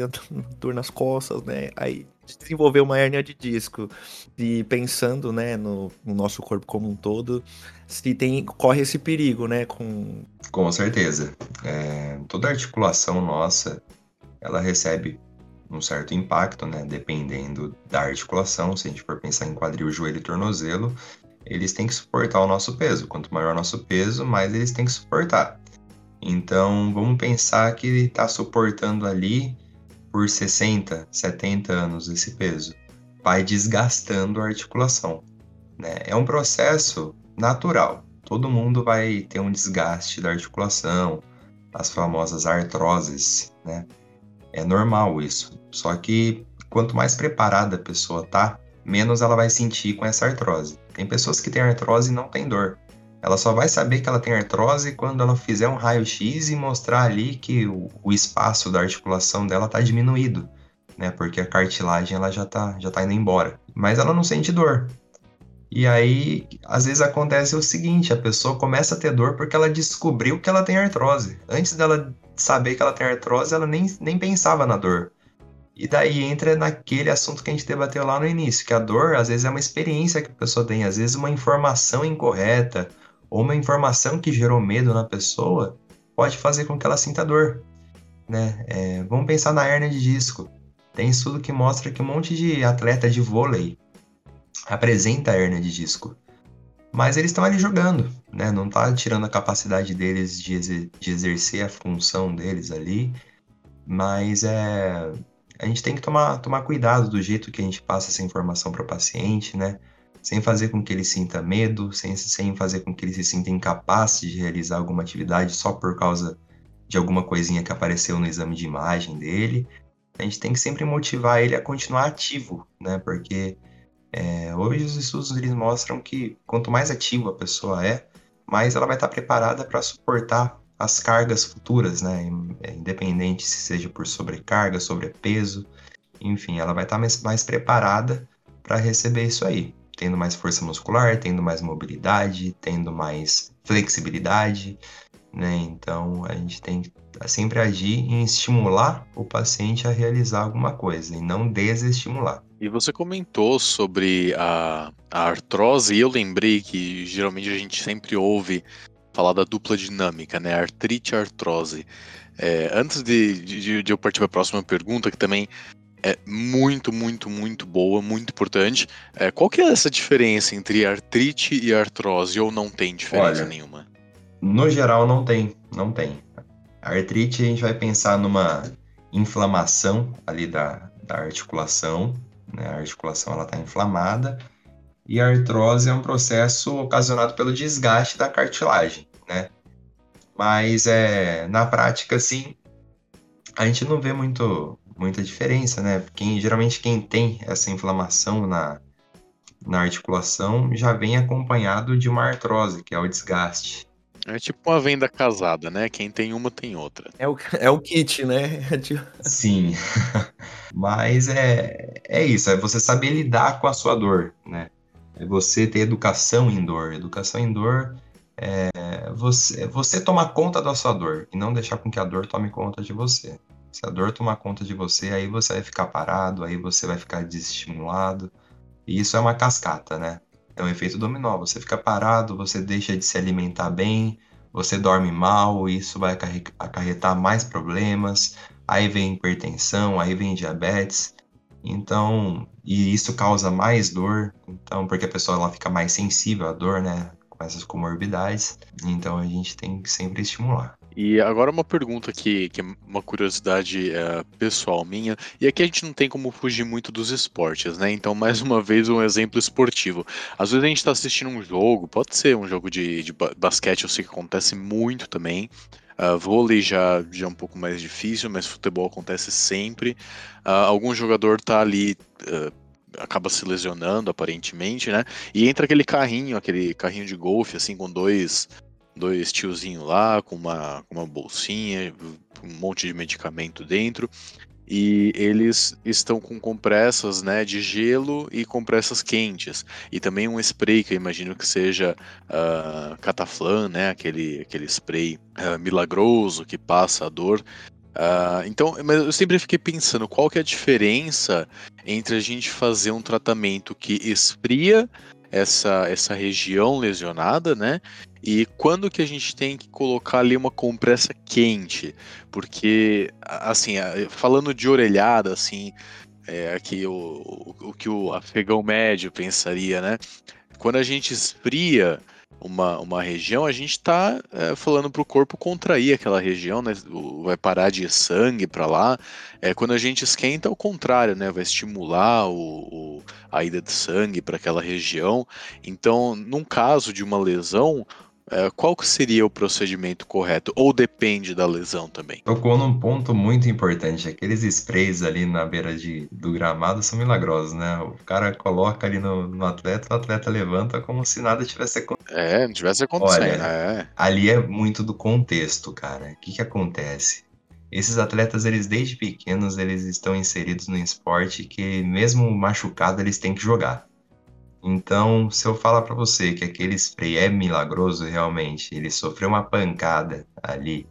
Speaker 2: dor nas costas, né? Aí desenvolver uma hernia de disco e pensando, né, no, no, nosso corpo como um todo, se tem corre esse perigo, né, com
Speaker 4: com certeza. É, toda articulação nossa, ela recebe um certo impacto, né? Dependendo da articulação, se a gente for pensar em quadril, joelho e tornozelo, eles têm que suportar o nosso peso. Quanto maior o nosso peso, mais eles têm que suportar. Então, vamos pensar que ele está suportando ali por 60, 70 anos esse peso. Vai desgastando a articulação. Né? É um processo natural. Todo mundo vai ter um desgaste da articulação, as famosas artroses, né? É normal isso. Só que quanto mais preparada a pessoa tá, menos ela vai sentir com essa artrose. Tem pessoas que têm artrose e não tem dor. Ela só vai saber que ela tem artrose quando ela fizer um raio-x e mostrar ali que o, o, espaço da articulação dela está diminuído, né? Porque a cartilagem ela já está já tá indo embora. Mas ela não sente dor. E aí, às vezes acontece o seguinte, a pessoa começa a ter dor porque ela descobriu que ela tem artrose. Antes dela saber que ela tem artrose, ela nem, nem pensava na dor. E daí entra naquele assunto que a gente debateu lá no início, que a dor às vezes é uma experiência que a pessoa tem, às vezes uma informação incorreta ou uma informação que gerou medo na pessoa pode fazer com que ela sinta dor. Né? É, vamos pensar na hernia de disco. Tem estudo que mostra que um monte de atleta de vôlei apresenta hernia de disco. Mas eles estão ali jogando, né? Não está tirando a capacidade deles de, exer de exercer a função deles ali. Mas é, a gente tem que tomar, tomar cuidado do jeito que a gente passa essa informação para o paciente, né? Sem fazer com que ele sinta medo, sem, sem fazer com que ele se sinta incapaz de realizar alguma atividade só por causa de alguma coisinha que apareceu no exame de imagem dele. A gente tem que sempre motivar ele a continuar ativo, né? Porque é, hoje os estudos eles mostram que quanto mais ativa a pessoa é, mais ela vai estar preparada para suportar as cargas futuras, né? Independente se seja por sobrecarga, sobrepeso, enfim, ela vai estar mais, mais preparada para receber isso aí, tendo mais força muscular, tendo mais mobilidade, tendo mais flexibilidade, né? Então a gente tem que sempre agir em estimular o paciente a realizar alguma coisa e não desestimular.
Speaker 1: E você comentou sobre a, a artrose, e eu lembrei que geralmente a gente sempre ouve falar da dupla dinâmica, né? Artrite e artrose. É, antes de, de, de, eu partir para a próxima pergunta, que também é muito, muito, muito boa, muito importante. É, qual que é essa diferença entre artrite e artrose, ou não tem diferença
Speaker 4: Olha,
Speaker 1: nenhuma?
Speaker 4: No geral, não tem, não tem. A artrite, a gente vai pensar numa inflamação ali da, da articulação, né? A articulação ela está inflamada, e a artrose é um processo ocasionado pelo desgaste da cartilagem, né? Mas é, na prática, sim, a gente não vê muito, muita diferença, né? Quem, geralmente quem tem essa inflamação na, na articulação já vem acompanhado de uma artrose, que é o desgaste.
Speaker 1: É tipo uma venda casada, né? Quem tem uma tem outra.
Speaker 2: É o, é o kit, né?
Speaker 4: Sim. Mas é, é isso, é você saber lidar com a sua dor, né? É você ter educação em dor. Educação em dor é você, é você tomar conta da sua dor e não deixar com que a dor tome conta de você. Se a dor tomar conta de você, aí você vai ficar parado, aí você vai ficar desestimulado. E isso é uma cascata, né? Um efeito dominó. Você fica parado, você deixa de se alimentar bem, você dorme mal, isso vai acarretar mais problemas. Aí vem hipertensão, aí vem diabetes. Então, e isso causa mais dor, então, porque a pessoa ela fica mais sensível à dor, né? Com essas comorbidades. Então a gente tem que sempre estimular.
Speaker 1: E agora uma pergunta que, que é uma curiosidade é, pessoal minha, e aqui a gente não tem como fugir muito dos esportes, né? Então, mais uma vez, um exemplo esportivo. Às vezes a gente está assistindo um jogo, pode ser um jogo de, de basquete, eu sei que acontece muito também. Uh, vôlei já, já é um pouco mais difícil, mas futebol acontece sempre. Uh, algum jogador tá ali. Uh, acaba se lesionando aparentemente, né? E entra aquele carrinho, aquele carrinho de golfe, assim, com dois dois tiozinhos lá com uma, uma bolsinha, um monte de medicamento dentro. E eles estão com compressas né, de gelo e compressas quentes. E também um spray que eu imagino que seja uh, né, aquele, aquele spray uh, milagroso que passa a dor. Uh, então, mas eu sempre fiquei pensando qual que é a diferença entre a gente fazer um tratamento que esfria essa, essa região lesionada, né? E quando que a gente tem que colocar ali uma compressa quente? Porque, assim, falando de orelhada, assim, é aqui o, o, o que o afegão médio pensaria, né? Quando a gente esfria uma, uma região, a gente está é, falando para o corpo contrair aquela região, né? Vai parar de sangue para lá. É, quando a gente esquenta, é o contrário, né? Vai estimular o, o a ida de sangue para aquela região. Então, num caso de uma lesão, qual que seria o procedimento correto? Ou depende da lesão também?
Speaker 4: Tocou num ponto muito importante. Aqueles sprays ali na beira de, do gramado são milagrosos, né? O cara coloca ali no, no atleta, o atleta levanta como se nada tivesse acontecendo.
Speaker 1: É, não tivesse acontecendo.
Speaker 4: Olha, é. ali é muito do contexto, cara. O que que acontece? Esses atletas, eles desde pequenos, eles estão inseridos no esporte que mesmo machucado, eles têm que jogar. Então, se eu falar para você que aquele spray é milagroso realmente, ele sofreu uma pancada ali,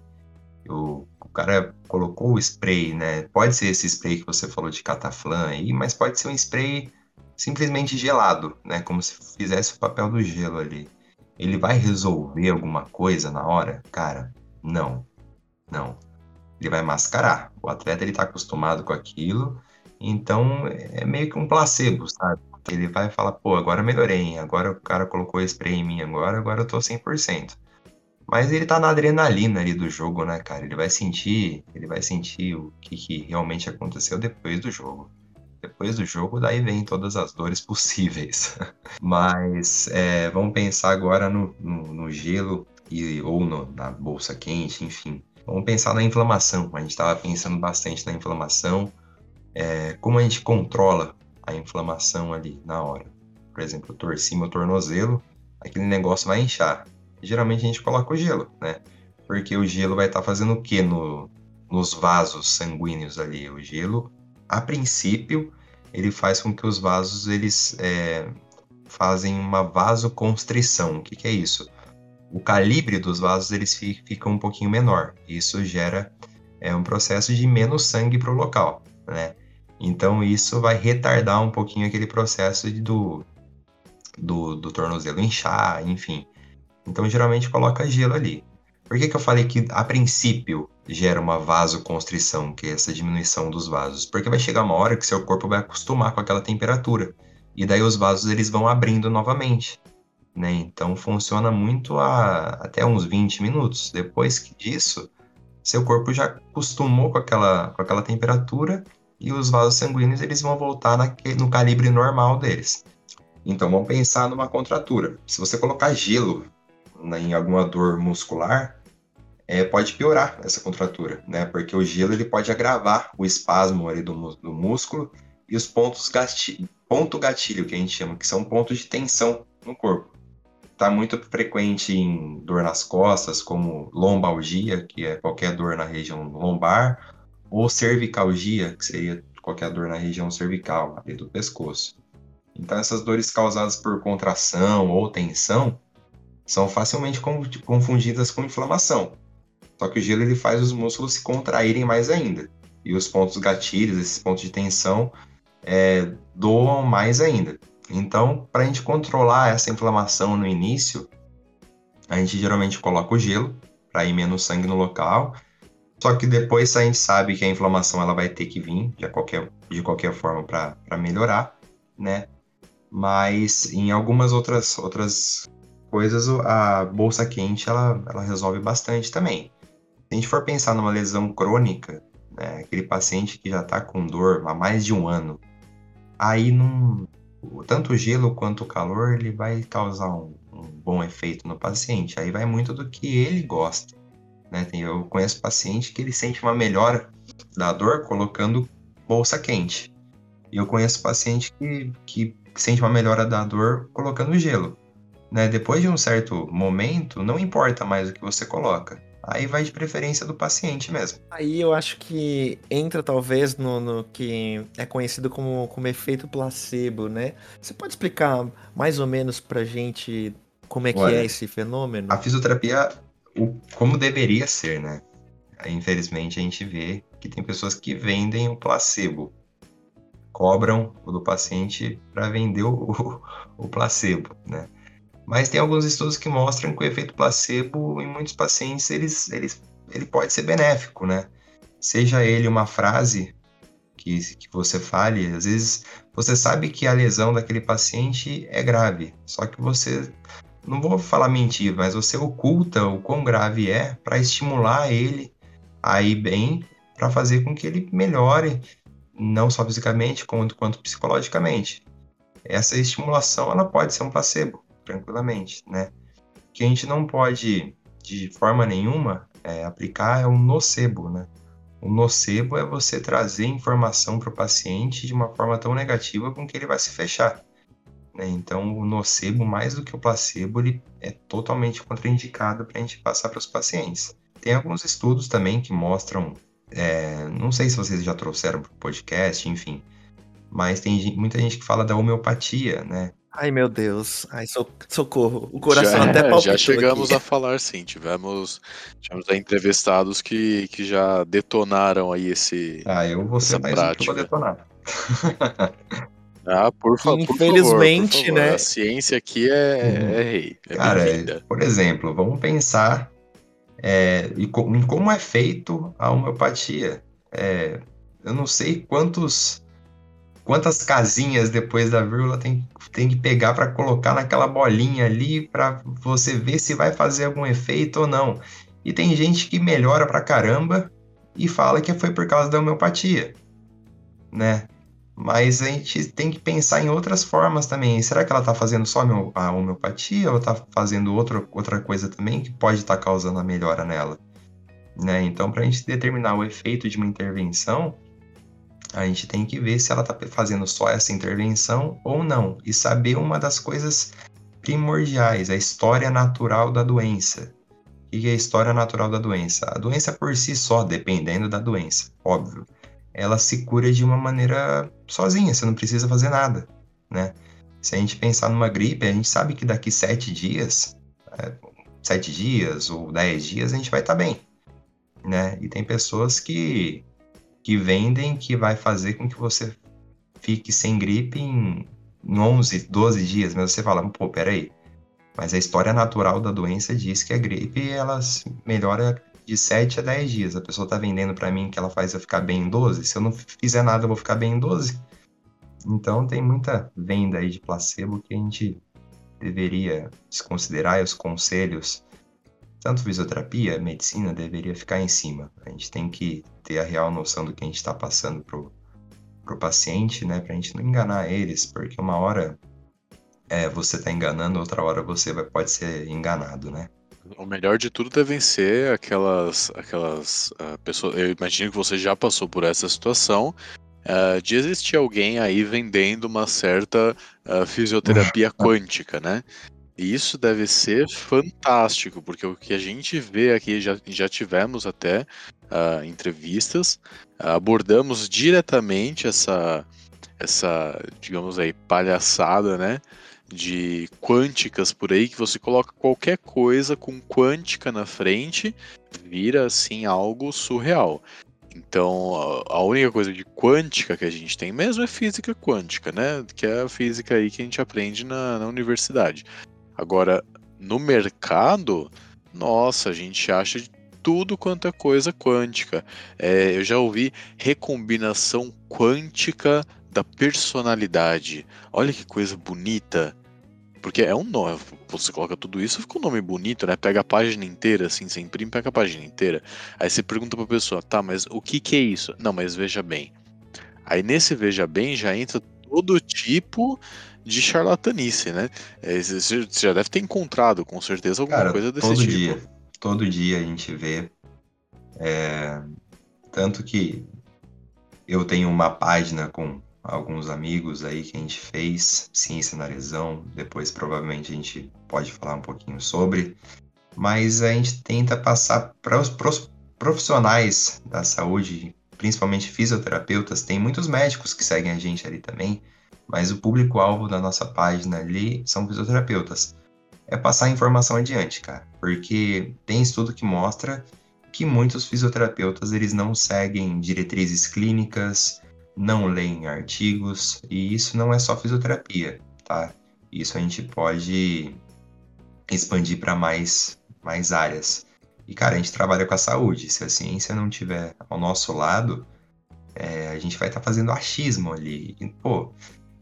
Speaker 4: o, o cara colocou o spray, né? Pode ser esse spray que você falou de cataflã aí, mas pode ser um spray simplesmente gelado, né? Como se fizesse o papel do gelo ali. Ele vai resolver alguma coisa na hora? Cara, não. Não. Ele vai mascarar. O atleta ele tá acostumado com aquilo, então é meio que um placebo, sabe? Ele vai falar, pô, agora melhorei, agora o cara colocou spray em mim agora, agora eu tô 100%. Mas ele tá na adrenalina ali do jogo, né, cara? Ele vai sentir, ele vai sentir o que, que realmente aconteceu depois do jogo. Depois do jogo, daí vem todas as dores possíveis. Mas é, vamos pensar agora no, no, no gelo e, ou no, na bolsa quente, enfim. Vamos pensar na inflamação. A gente estava pensando bastante na inflamação. É, como a gente controla a inflamação ali na hora. Por exemplo, eu torci meu tornozelo, aquele negócio vai inchar. Geralmente a gente coloca o gelo, né? porque o gelo vai estar tá fazendo o que no, nos vasos sanguíneos ali? O gelo, a princípio, ele faz com que os vasos eles é, fazem uma vasoconstrição. O que, que é isso? O calibre dos vasos eles ficam um pouquinho menor. Isso gera é, um processo de menos sangue para o local, né? Então isso vai retardar um pouquinho aquele processo do, do, do tornozelo inchar, enfim. Então geralmente coloca gelo ali. Por que, que eu falei que a princípio gera uma vasoconstrição, que é essa diminuição dos vasos? Porque vai chegar uma hora que seu corpo vai acostumar com aquela temperatura. E daí os vasos eles vão abrindo novamente. Né? Então funciona muito a, até uns 20 minutos. Depois disso, seu corpo já acostumou com aquela, com aquela temperatura e os vasos sanguíneos eles vão voltar naquele, no calibre normal deles. Então vamos pensar numa contratura. Se você colocar gelo em alguma dor muscular, é, pode piorar essa contratura, né? Porque o gelo ele pode agravar o espasmo ali do, do músculo e os pontos gatilho, ponto gatilho que a gente chama, que são pontos de tensão no corpo. Está muito frequente em dor nas costas, como lombalgia, que é qualquer dor na região lombar, ou cervicalgia, que seria qualquer dor na região cervical, ali do pescoço. Então essas dores causadas por contração ou tensão são facilmente confundidas com inflamação. Só que o gelo ele faz os músculos se contraírem mais ainda. E os pontos gatilhos, esses pontos de tensão, é, doam mais ainda. Então, para a gente controlar essa inflamação no início, a gente geralmente coloca o gelo para ir menos sangue no local. Só que depois a gente sabe que a inflamação ela vai ter que vir de qualquer, de qualquer forma para melhorar, né? Mas em algumas outras, outras coisas a bolsa quente ela, ela resolve bastante também. Se a gente for pensar numa lesão crônica, né, aquele paciente que já está com dor há mais de um ano, aí não, tanto o gelo quanto o calor ele vai causar um, um, bom efeito no paciente. Aí vai muito do que ele gosta. Né? Eu conheço paciente que ele sente uma melhora da dor colocando bolsa quente. E eu conheço paciente que, que sente uma melhora da dor colocando gelo. Né? Depois de um certo momento, não importa mais o que você coloca. Aí vai de preferência do paciente mesmo.
Speaker 2: Aí eu acho que entra talvez no, no, que é conhecido como, como efeito placebo, né? Você pode explicar mais ou menos pra gente como é que Olha, é esse fenômeno?
Speaker 4: A fisioterapia, o, como deveria ser, né? Infelizmente a gente vê que tem pessoas que vendem o placebo, cobram o do paciente para vender o, o placebo, né? Mas tem alguns estudos que mostram que o efeito placebo em muitos pacientes eles, eles, ele pode ser benéfico, né? Seja ele uma frase que, que você fale, às vezes você sabe que a lesão daquele paciente é grave, só que você não vou falar mentir, mas você oculta o quão grave é para estimular ele a ir bem, para fazer com que ele melhore, não só fisicamente, quanto, quanto psicologicamente. Essa estimulação ela pode ser um placebo tranquilamente, né? O que a gente não pode, de forma nenhuma, é, aplicar é o nocebo, né? O nocebo é você trazer informação para o paciente de uma forma tão negativa com que ele vai se fechar. Né? Então, o nocebo, mais do que o placebo, ele é totalmente contraindicado para a gente passar para os pacientes. Tem alguns estudos também que mostram, é, não sei se vocês já trouxeram para o podcast, enfim, mas tem muita gente que fala da homeopatia, né?
Speaker 2: Ai, meu Deus. Ai, socorro. O coração já, até palpitou
Speaker 1: Já chegamos
Speaker 2: aqui.
Speaker 1: a falar, sim. Tivemos, tivemos entrevistados que, que já detonaram aí esse.
Speaker 4: Ah, eu vou ser mais prática. Um detonar.
Speaker 1: Ah, por, fa Infelizmente, por favor, favor. né? A ciência aqui é, uhum. é rei. É
Speaker 4: Cara, é, por exemplo, vamos pensar é, em como é feito a homeopatia. É, eu não sei quantos quantas casinhas depois da vírgula tem, tem que pegar para colocar naquela bolinha ali para você ver se vai fazer algum efeito ou não. E tem gente que melhora pra caramba e fala que foi por causa da homeopatia, né? Mas a gente tem que pensar em outras formas também. Será que ela está fazendo só a homeopatia ou está fazendo outra, outra coisa também que pode estar tá causando a melhora nela? Né? Então, para a gente determinar o efeito de uma intervenção, a gente tem que ver se ela está fazendo só essa intervenção ou não e saber uma das coisas primordiais, a história natural da doença. que é a história natural da doença? A doença por si só, dependendo da doença, óbvio, ela se cura de uma maneira sozinha, você não precisa fazer nada, né? Se a gente pensar numa gripe, a gente sabe que daqui sete dias, é, sete dias ou dez dias, a gente vai estar tá bem, né? E tem pessoas que, que vendem que vai fazer com que você fique sem gripe em, em 11, 12 dias, mas você fala, pô, peraí, mas a história natural da doença diz que a gripe ela melhora de 7 a 10 dias. A pessoa está vendendo para mim que ela faz eu ficar bem em 12. Se eu não fizer nada, eu vou ficar bem em 12. Então tem muita venda aí de placebo que a gente deveria desconsiderar e os conselhos, tanto fisioterapia, medicina, deveria ficar em cima. A gente tem que ter a real noção do que a gente está passando pro, pro paciente, né, pra gente não enganar eles, porque uma hora é, você está enganando, outra hora você vai, pode ser enganado, né?
Speaker 1: O melhor de tudo devem ser aquelas, aquelas uh, pessoas. Eu imagino que você já passou por essa situação uh, de existir alguém aí vendendo uma certa uh, fisioterapia quântica, né? E isso deve ser fantástico, porque o que a gente vê aqui, já, já tivemos até entrevistas, abordamos diretamente essa, essa, digamos aí, palhaçada, né? De quânticas por aí que você coloca qualquer coisa com quântica na frente, vira assim algo surreal. Então, a única coisa de quântica que a gente tem mesmo é física quântica, né? Que é a física aí que a gente aprende na, na universidade. Agora, no mercado, nossa, a gente acha de tudo quanto é coisa quântica. É, eu já ouvi recombinação quântica da personalidade. Olha que coisa bonita. Porque é um nome. Você coloca tudo isso, fica um nome bonito, né? Pega a página inteira, assim, você imprime, pega a página inteira. Aí você pergunta pra pessoa, tá, mas o que que é isso? Não, mas veja bem. Aí nesse veja bem já entra todo tipo de charlatanice, né? É, você já deve ter encontrado, com certeza, alguma
Speaker 4: Cara,
Speaker 1: coisa desse
Speaker 4: todo
Speaker 1: tipo.
Speaker 4: Dia, todo dia a gente vê. É, tanto que eu tenho uma página com alguns amigos aí que a gente fez, ciência na lesão, depois provavelmente a gente pode falar um pouquinho sobre, mas a gente tenta passar para os profissionais da saúde, principalmente fisioterapeutas, tem muitos médicos que seguem a gente ali também, mas o público-alvo da nossa página ali são fisioterapeutas. É passar a informação adiante, cara, porque tem estudo que mostra que muitos fisioterapeutas eles não seguem diretrizes clínicas, não leem artigos, e isso não é só fisioterapia, tá? Isso a gente pode expandir para mais, mais áreas. E, cara, a gente trabalha com a saúde. Se a ciência não tiver ao nosso lado, é, a gente vai estar tá fazendo achismo ali. E, pô,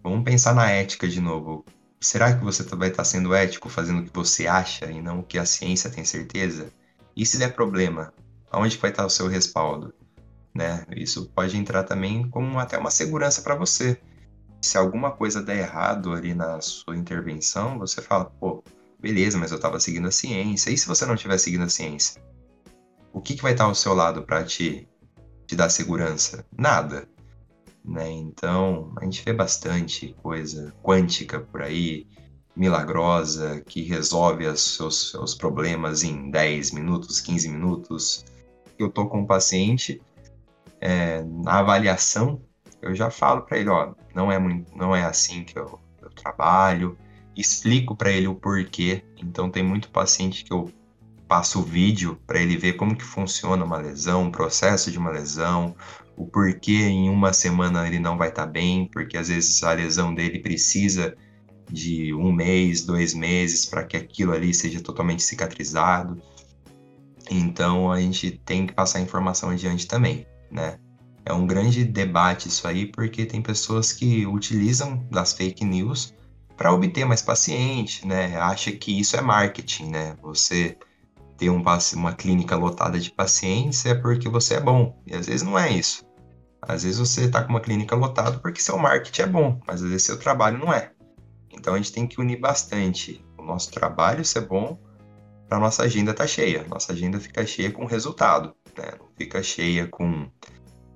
Speaker 4: vamos pensar na ética de novo. Será que você vai estar tá sendo ético fazendo o que você acha e não o que a ciência tem certeza? E se der problema, aonde vai estar tá o seu respaldo? Né? Isso pode entrar também como até uma segurança para você. Se alguma coisa der errado ali na sua intervenção, você fala, pô, beleza, mas eu estava seguindo a ciência. E se você não estiver seguindo a ciência? O que, que vai estar ao seu lado para te, te dar segurança? Nada. Né? Então, a gente vê bastante coisa quântica por aí, milagrosa, que resolve os seus, seus problemas em 10 minutos, 15 minutos. Eu tô com um paciente é, na avaliação, eu já falo para ele, ó, não é muito, não é assim que eu, eu trabalho, explico para ele o porquê. Então tem muito paciente que eu passo o vídeo para ele ver como que funciona uma lesão, o processo de uma lesão, o porquê em uma semana ele não vai estar tá bem, porque às vezes a lesão dele precisa de um mês, dois meses para que aquilo ali seja totalmente cicatrizado. Então a gente tem que passar informação adiante também né? É um grande debate isso aí, porque tem pessoas que utilizam das fake news para obter mais paciente, né? Acha que isso é marketing, né? Você ter um, uma clínica lotada de pacientes é porque você é bom. E às vezes não é isso. Às vezes você está com uma clínica lotada porque seu marketing é bom, mas às vezes seu trabalho não é. Então a gente tem que unir bastante o nosso trabalho ser bom para nossa agenda estar tá cheia. Nossa agenda fica cheia com resultado Não fica cheia com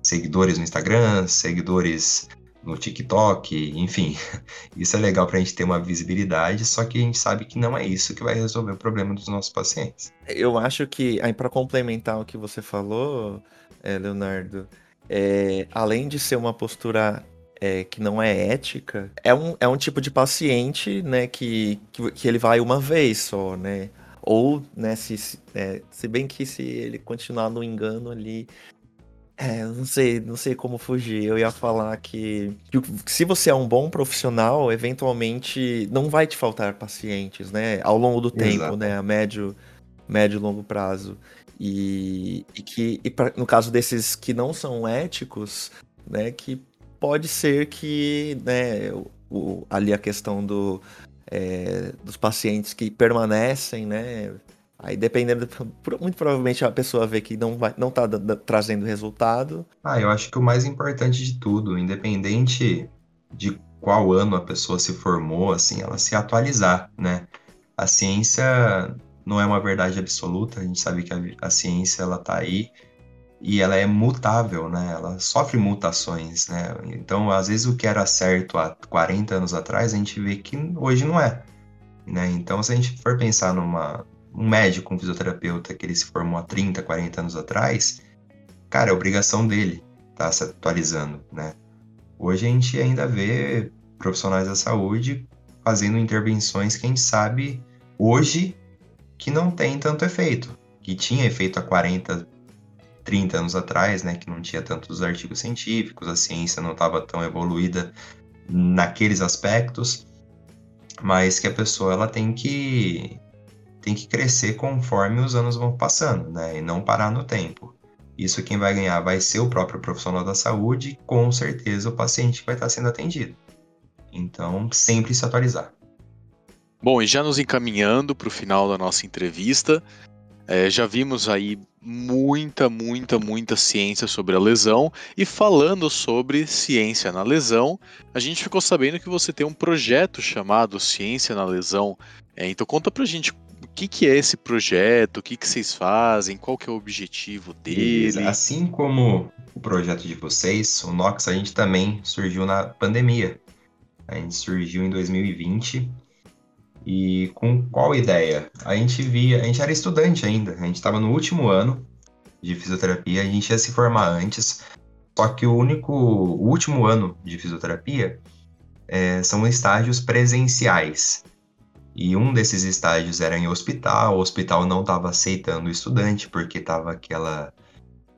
Speaker 4: seguidores no Instagram, seguidores no TikTok, enfim. Isso é legal para a gente ter uma visibilidade, só que a gente sabe que não é isso que vai resolver o problema dos nossos pacientes.
Speaker 2: Eu acho que, aí para complementar o que você falou, é, Leonardo, é, além de ser uma postura é, que não é ética, é um, é um tipo de paciente, né, que, que, que ele vai uma vez só, né? Ou, né, se, se, é, se bem que se ele continuar no engano ali, é, não sei, não sei como fugir. Eu ia falar que, que, se você é um bom profissional, eventualmente não vai te faltar pacientes, né? Ao longo do tempo, Exato. né? A médio, médio e longo prazo. E, e que, e pra, no caso desses que não são éticos, né? Que pode ser que, né? O, ali a questão do, é, dos pacientes que permanecem, né? Aí dependendo, muito provavelmente a pessoa vê que não vai, não tá trazendo resultado.
Speaker 4: Ah, eu acho que o mais importante de tudo, independente de qual ano a pessoa se formou, assim, ela se atualizar, né? A ciência não é uma verdade absoluta, a gente sabe que a, a ciência ela tá aí e ela é mutável, né? Ela sofre mutações, né? Então, às vezes o que era certo há 40 anos atrás, a gente vê que hoje não é, né? Então, se a gente for pensar numa um médico, um fisioterapeuta que ele se formou há 30, 40 anos atrás, cara, é obrigação dele estar tá se atualizando, né? Hoje a gente ainda vê profissionais da saúde fazendo intervenções que a gente sabe hoje que não tem tanto efeito, que tinha efeito há 40, 30 anos atrás, né, que não tinha tantos artigos científicos, a ciência não estava tão evoluída naqueles aspectos, mas que a pessoa ela tem que tem que crescer conforme os anos vão passando, né? E não parar no tempo. Isso quem vai ganhar vai ser o próprio profissional da saúde e com certeza o paciente vai estar sendo atendido. Então, sempre se atualizar.
Speaker 1: Bom, e já nos encaminhando para o final da nossa entrevista, é, já vimos aí muita, muita, muita ciência sobre a lesão e falando sobre ciência na lesão, a gente ficou sabendo que você tem um projeto chamado Ciência na Lesão. É, então conta pra gente o que, que é esse projeto, o que, que vocês fazem, qual que é o objetivo dele.
Speaker 4: Assim como o projeto de vocês, o Nox a gente também surgiu na pandemia. A gente surgiu em 2020 e com qual ideia? A gente via, a gente era estudante ainda, a gente estava no último ano de fisioterapia, a gente ia se formar antes, só que o único, o último ano de fisioterapia é, são estágios presenciais. E um desses estágios era em hospital, o hospital não estava aceitando o estudante porque estava aquela.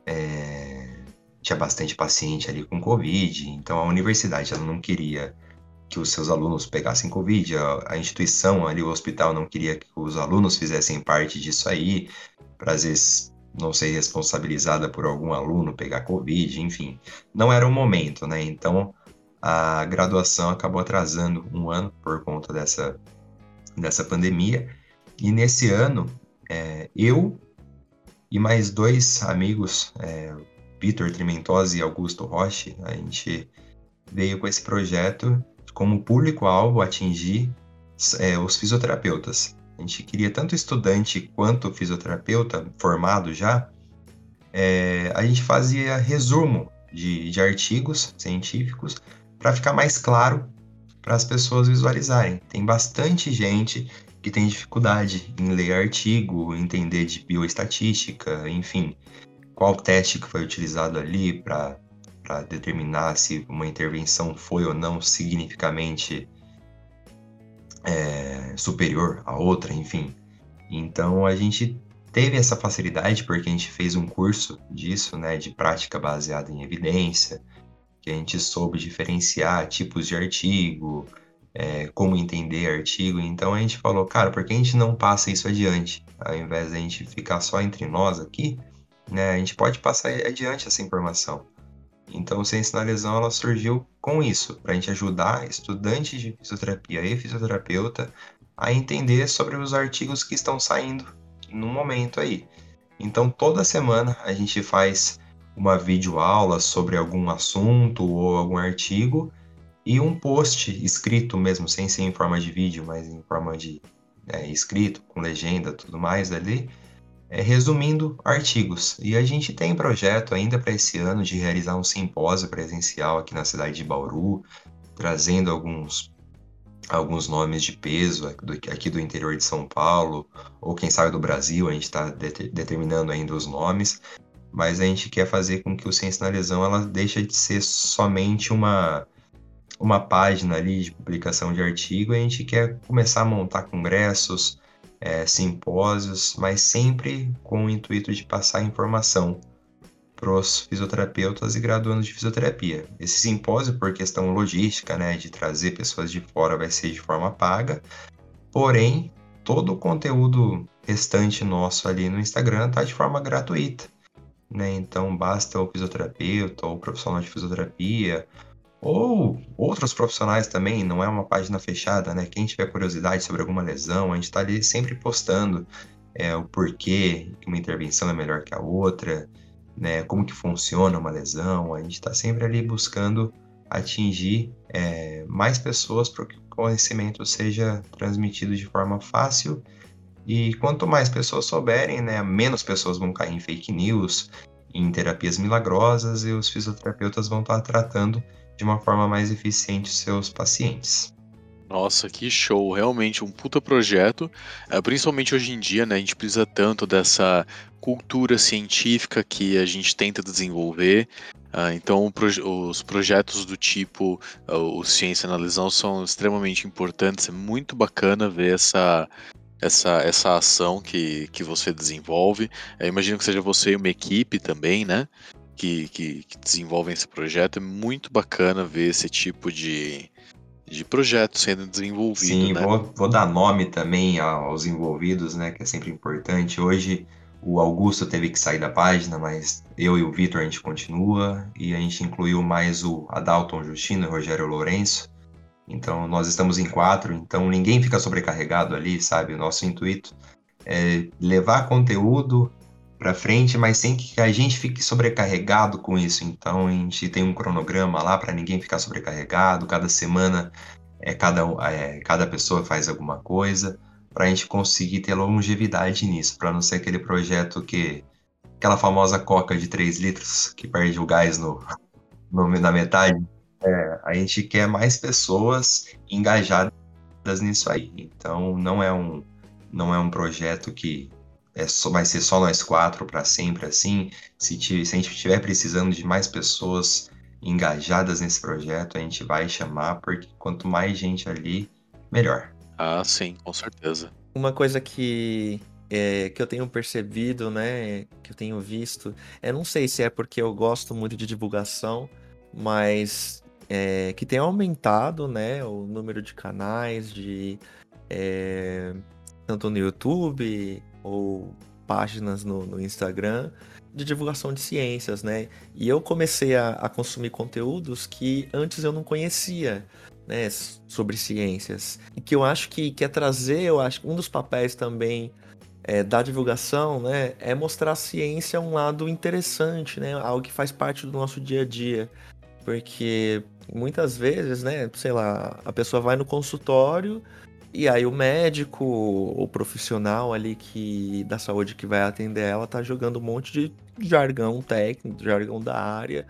Speaker 4: É, tinha bastante paciente ali com Covid, então a universidade ela não queria que os seus alunos pegassem Covid, a, a instituição ali, o hospital, não queria que os alunos fizessem parte disso aí, para às vezes não ser responsabilizada por algum aluno pegar Covid, enfim. Não era o momento, né? Então a graduação acabou atrasando um ano por conta dessa dessa pandemia. E nesse ano, é, eu e mais dois amigos, é, Vitor Trimentosi e Augusto Roche, a gente veio com esse projeto como público-alvo atingir é, os fisioterapeutas. A gente queria tanto estudante quanto fisioterapeuta formado já. É, a gente fazia resumo de, de artigos científicos para ficar mais claro para as pessoas visualizarem. Tem bastante gente que tem dificuldade em ler artigo, entender de bioestatística, enfim, qual teste que foi utilizado ali para determinar se uma intervenção foi ou não significativamente é, superior à outra, enfim. Então a gente teve essa facilidade porque a gente fez um curso disso, né, de prática baseada em evidência, que a gente soube diferenciar tipos de artigo, é, como entender artigo. Então a gente falou, cara, por que a gente não passa isso adiante? Ao invés de a gente ficar só entre nós aqui, né, a gente pode passar adiante essa informação. Então, o Ciência na Lesão ela surgiu com isso, para a gente ajudar estudantes de fisioterapia e fisioterapeuta a entender sobre os artigos que estão saindo no momento aí. Então, toda semana a gente faz uma videoaula sobre algum assunto ou algum artigo e um post escrito mesmo, sem ser em forma de vídeo, mas em forma de é, escrito, com legenda tudo mais ali, é, resumindo artigos. E a gente tem projeto ainda para esse ano de realizar um simpósio presencial aqui na cidade de Bauru, trazendo alguns alguns nomes de peso aqui do interior de São Paulo, ou quem sabe do Brasil, a gente está determinando ainda os nomes, mas a gente quer fazer com que o Ciência na Lesão ela deixe de ser somente uma, uma página ali de publicação de artigo, a gente quer começar a montar congressos, é, simpósios, mas sempre com o intuito de passar informação para os fisioterapeutas e graduandos de fisioterapia. Esse simpósio, por questão logística, né, de trazer pessoas de fora, vai ser de forma paga, porém, todo o conteúdo restante nosso ali no Instagram está de forma gratuita. Né? Então, basta o fisioterapeuta ou o profissional de fisioterapia ou outros profissionais também, não é uma página fechada, né? Quem tiver curiosidade sobre alguma lesão, a gente está ali sempre postando é, o porquê que uma intervenção é melhor que a outra, né? Como que funciona uma lesão, a gente está sempre ali buscando atingir é, mais pessoas para que o conhecimento seja transmitido de forma fácil e quanto mais pessoas souberem, né, menos pessoas vão cair em fake news, em terapias milagrosas e os fisioterapeutas vão estar tá tratando de uma forma mais eficiente seus pacientes.
Speaker 1: Nossa, que show! Realmente um puta projeto. É, principalmente hoje em dia, né? A gente precisa tanto dessa cultura científica que a gente tenta desenvolver. Uh, então, os projetos do tipo uh, o Ciência na Lesão são extremamente importantes. É muito bacana ver essa, essa, essa ação que, que você desenvolve. Eu imagino que seja você e uma equipe também, né? Que, que, que desenvolvem esse projeto. É muito bacana ver esse tipo de, de projeto sendo desenvolvido.
Speaker 4: Sim,
Speaker 1: né?
Speaker 4: vou, vou dar nome também aos envolvidos, né? Que é sempre importante. Hoje o Augusto teve que sair da página, mas eu e o Vitor a gente continua e a gente incluiu mais o Adalton Justino e o Rogério Lourenço. Então nós estamos em quatro, então ninguém fica sobrecarregado ali, sabe? O nosso intuito é levar conteúdo para frente, mas sem que a gente fique sobrecarregado com isso. Então a gente tem um cronograma lá para ninguém ficar sobrecarregado. Cada semana é cada, é, cada pessoa faz alguma coisa para a gente conseguir ter longevidade nisso, para não ser aquele projeto que aquela famosa coca de 3 litros que perde o gás no, no na metade. É, a gente quer mais pessoas engajadas nisso aí. Então não é um não é um projeto que é só, vai ser só nós quatro para sempre assim. Se, se a gente estiver precisando de mais pessoas engajadas nesse projeto, a gente vai chamar, porque quanto mais gente ali, melhor.
Speaker 1: Ah, sim, com certeza.
Speaker 2: Uma coisa que é, que eu tenho percebido, né, que eu tenho visto, eu não sei se é porque eu gosto muito de divulgação, mas é, que tem aumentado, né, o número de canais de é, tanto no YouTube ou páginas no, no, Instagram de divulgação de ciências, né? E eu comecei a, a, consumir conteúdos que antes eu não conhecia, né? Sobre ciências. E que eu acho que quer é trazer, eu acho um dos papéis também é, da divulgação, né? É mostrar a ciência um lado interessante, né? Algo que faz parte do nosso dia a dia. Porque muitas vezes, né? Sei lá, a pessoa vai no consultório e aí o médico, o profissional ali que da saúde que vai atender ela tá jogando um monte de jargão técnico, jargão da área,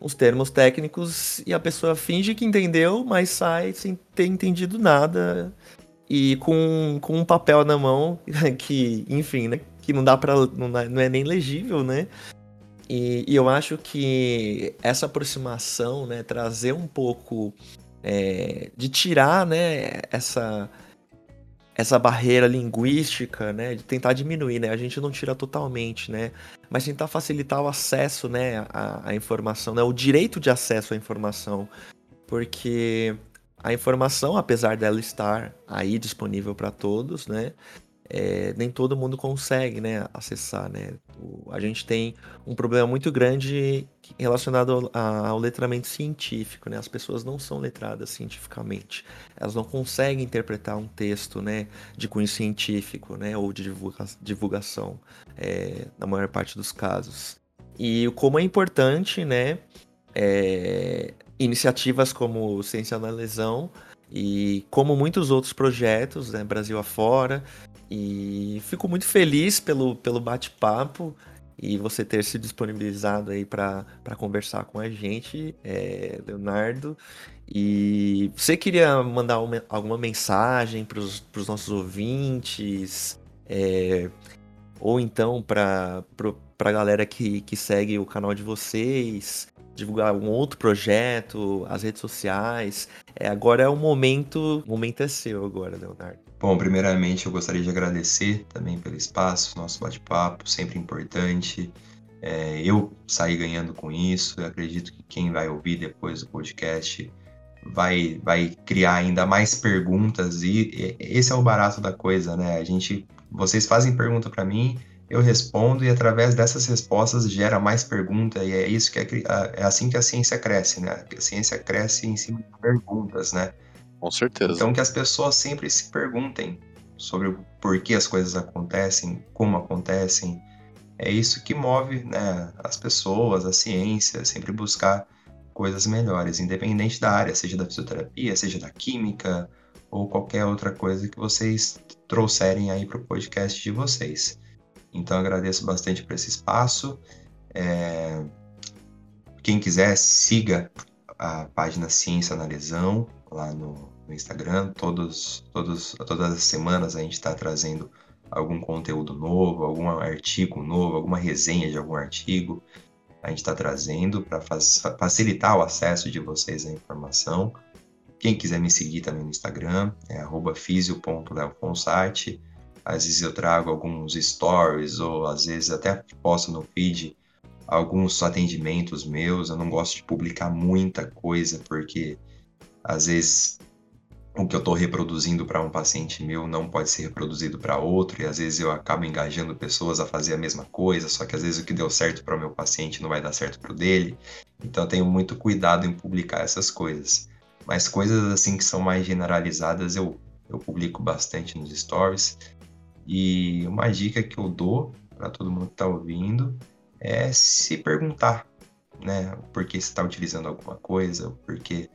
Speaker 2: uns termos técnicos e a pessoa finge que entendeu, mas sai sem ter entendido nada e com, com um papel na mão que, enfim, né, que não dá para não, não é nem legível, né? E, e, eu acho que essa aproximação, né, trazer um pouco é, de tirar, né, essa essa barreira linguística, né, de tentar diminuir, né, a gente não tira totalmente, né, mas tentar facilitar o acesso, né, à, à informação, né, o direito de acesso à informação, porque a informação, apesar dela estar aí disponível para todos, né, é, nem todo mundo consegue né, acessar. Né? O, a gente tem um problema muito grande relacionado ao, ao, letramento científico. Né? As pessoas não são letradas cientificamente. Elas não conseguem interpretar um texto né, de cunho científico né, ou de divulga divulgação, é, na maior parte dos casos. E como é importante né, é, iniciativas como Ciência na Lesão e como muitos outros projetos, né, Brasil afora, E fico muito feliz pelo, pelo bate-papo e você ter se disponibilizado aí para conversar com a gente, é, Leonardo. E você queria mandar uma, alguma mensagem para os nossos ouvintes? É, ou então para a galera que, que segue o canal de vocês, divulgar um outro projeto, as redes sociais. É, agora é o momento, o momento é seu agora, Leonardo.
Speaker 4: Bom, primeiramente eu gostaria de agradecer também pelo espaço, nosso bate-papo, sempre importante. É, eu saí ganhando com isso, eu acredito que quem vai ouvir depois do podcast vai, vai criar ainda mais perguntas e, e esse é o barato da coisa, né? A gente, vocês fazem pergunta para mim, eu respondo e através dessas respostas gera mais pergunta e é isso que é, é assim que a ciência cresce, né? A ciência cresce em cima de perguntas, né?
Speaker 1: Com certeza.
Speaker 4: Então que as pessoas sempre se perguntem sobre o porquê as coisas acontecem, como acontecem. É isso que move né, as pessoas, a ciência, sempre buscar coisas melhores, independente da área, seja da fisioterapia, seja da química ou qualquer outra coisa que vocês trouxerem aí para o podcast de vocês. Então agradeço bastante por esse espaço. É... Quem quiser, siga a página Ciência na Lesão lá no, no Instagram. Todos, todos, todas as semanas a gente está trazendo algum conteúdo novo, algum artigo novo, alguma resenha de algum artigo. A gente está trazendo para facilitar o acesso de vocês à informação. Quem quiser me seguir também no Instagram, é fisio.leofonsati. Às vezes eu trago alguns stories, ou às vezes até posto no feed alguns atendimentos meus. Eu não gosto de publicar muita coisa, porque às vezes o que eu estou reproduzindo para um paciente meu não pode ser reproduzido para outro, e às vezes eu acabo engajando pessoas a fazer a mesma coisa, só que às vezes o que deu certo para o meu paciente não vai dar certo para o dele. Então eu tenho muito cuidado em publicar essas coisas. Mas coisas assim que são mais generalizadas eu, eu publico bastante nos stories. E uma dica que eu dou para todo mundo que está ouvindo é se perguntar, né, por que você está utilizando alguma coisa, por que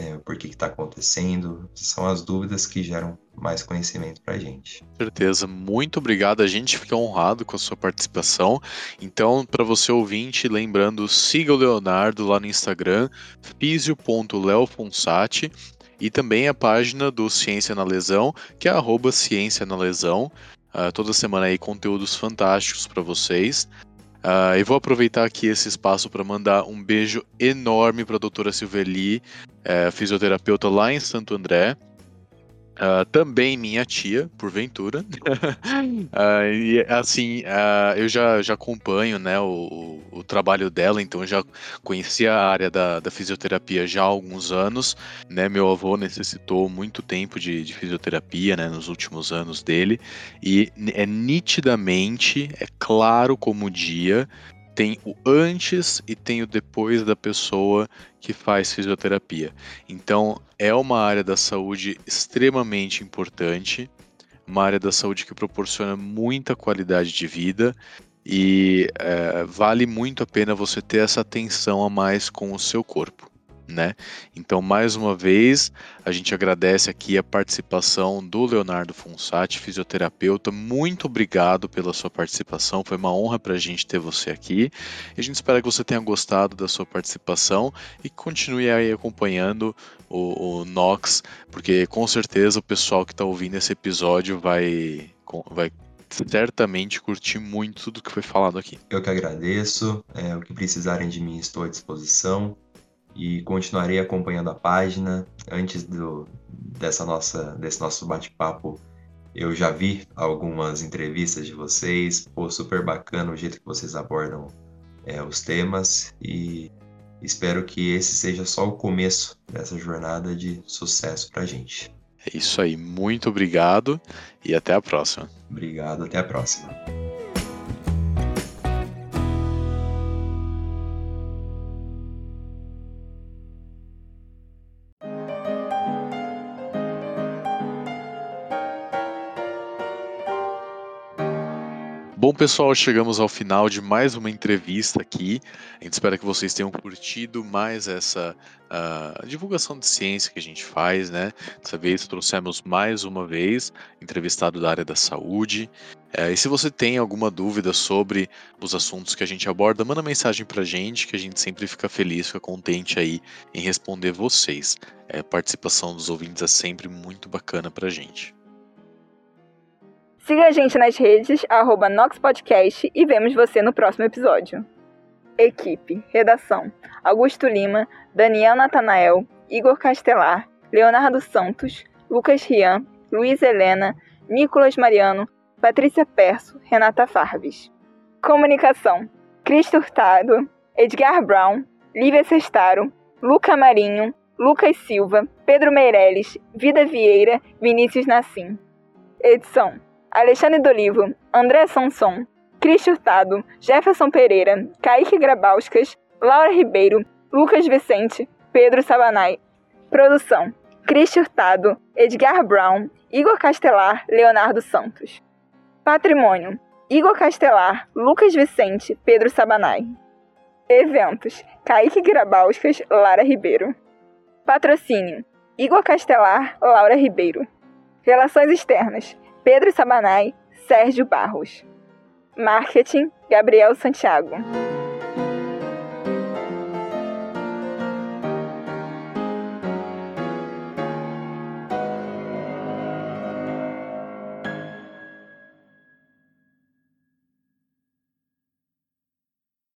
Speaker 4: é, por que está acontecendo. São as dúvidas que geram mais conhecimento para a gente.
Speaker 1: Certeza, muito obrigado. A gente fica honrado com a sua participação. Então, para você ouvinte, lembrando, siga o Leonardo lá no Instagram, fisio.leofonsati e também a página do Ciência na Lesão, que é arroba Ciência na Lesão. Uh, toda semana aí conteúdos fantásticos para vocês. Uh, eu vou aproveitar aqui esse espaço para mandar um beijo enorme para a doutora Silveli, é, fisioterapeuta lá em Santo André. Uh, também minha tia, porventura. uh, e assim, uh, eu já, já acompanho né, o, o, trabalho dela, então já conhecia a área da, da fisioterapia já há alguns anos. Né, meu avô necessitou muito tempo de, de fisioterapia né, nos últimos anos dele, e é nitidamente, é claro como o dia, tem o antes e tem o depois da pessoa que faz fisioterapia. Então, é uma área da saúde extremamente importante, uma área da saúde que proporciona muita qualidade de vida e é, vale muito a pena você ter essa atenção a mais com o seu corpo né? Então, mais uma vez, a gente agradece aqui a participação do Leonardo Fonsati, fisioterapeuta. Muito obrigado pela sua participação, foi uma honra para a gente ter você aqui. E a gente espera que você tenha gostado da sua participação e continue aí acompanhando o, o Nox, porque com certeza o pessoal que está ouvindo esse episódio vai, vai certamente curtir muito tudo que foi falado aqui.
Speaker 4: Eu que agradeço. É, o que precisarem de mim, estou à disposição e continuarei acompanhando a página. Antes do, dessa nossa, desse nosso bate-papo, eu já vi algumas entrevistas de vocês. Pô, super bacana o jeito que vocês abordam é, os temas e espero que esse seja só o começo dessa jornada de sucesso para gente.
Speaker 1: É isso aí, muito obrigado e até a próxima.
Speaker 4: Obrigado, até a próxima.
Speaker 1: Pessoal, chegamos ao final de mais uma entrevista aqui. A gente espera que vocês tenham curtido mais essa uh, divulgação de ciência que a gente faz, né? Dessa vez trouxemos mais uma vez entrevistado da área da saúde. Uh, e se você tem alguma dúvida sobre os assuntos que a gente aborda, manda mensagem pra gente, que a gente sempre fica feliz, fica contente aí em responder vocês. Uh, a participação dos ouvintes é sempre muito bacana pra gente.
Speaker 5: Siga a gente nas redes, arroba NoxPodcast e vemos você no próximo episódio. Equipe, redação, Augusto Lima, Daniel Natanael, Igor Castelar, Leonardo Santos, Lucas Rian, Luiz Helena, Nicolas Mariano, Patrícia Perso, Renata Farbes. Comunicação, Cristo Hurtado, Edgar Brown, Lívia Sestaro, Luca Marinho, Lucas Silva, Pedro Meirelles, Vida Vieira, Vinícius Nassim. Edição, Alexandre Dolivo, André Sanson, Cris Hurtado, Jefferson Pereira, Kaique Grabauskas, Laura Ribeiro, Lucas Vicente, Pedro Sabanai. Produção: Cris Hurtado, Edgar Brown, Igor Castelar, Leonardo Santos. Patrimônio: Igor Castelar, Lucas Vicente, Pedro Sabanai. Eventos: Kaique Grabauskas, Lara Ribeiro. Patrocínio: Igor Castelar, Laura Ribeiro. Relações externas: Pedro Sabanai, Sérgio Barros. Marketing, Gabriel Santiago.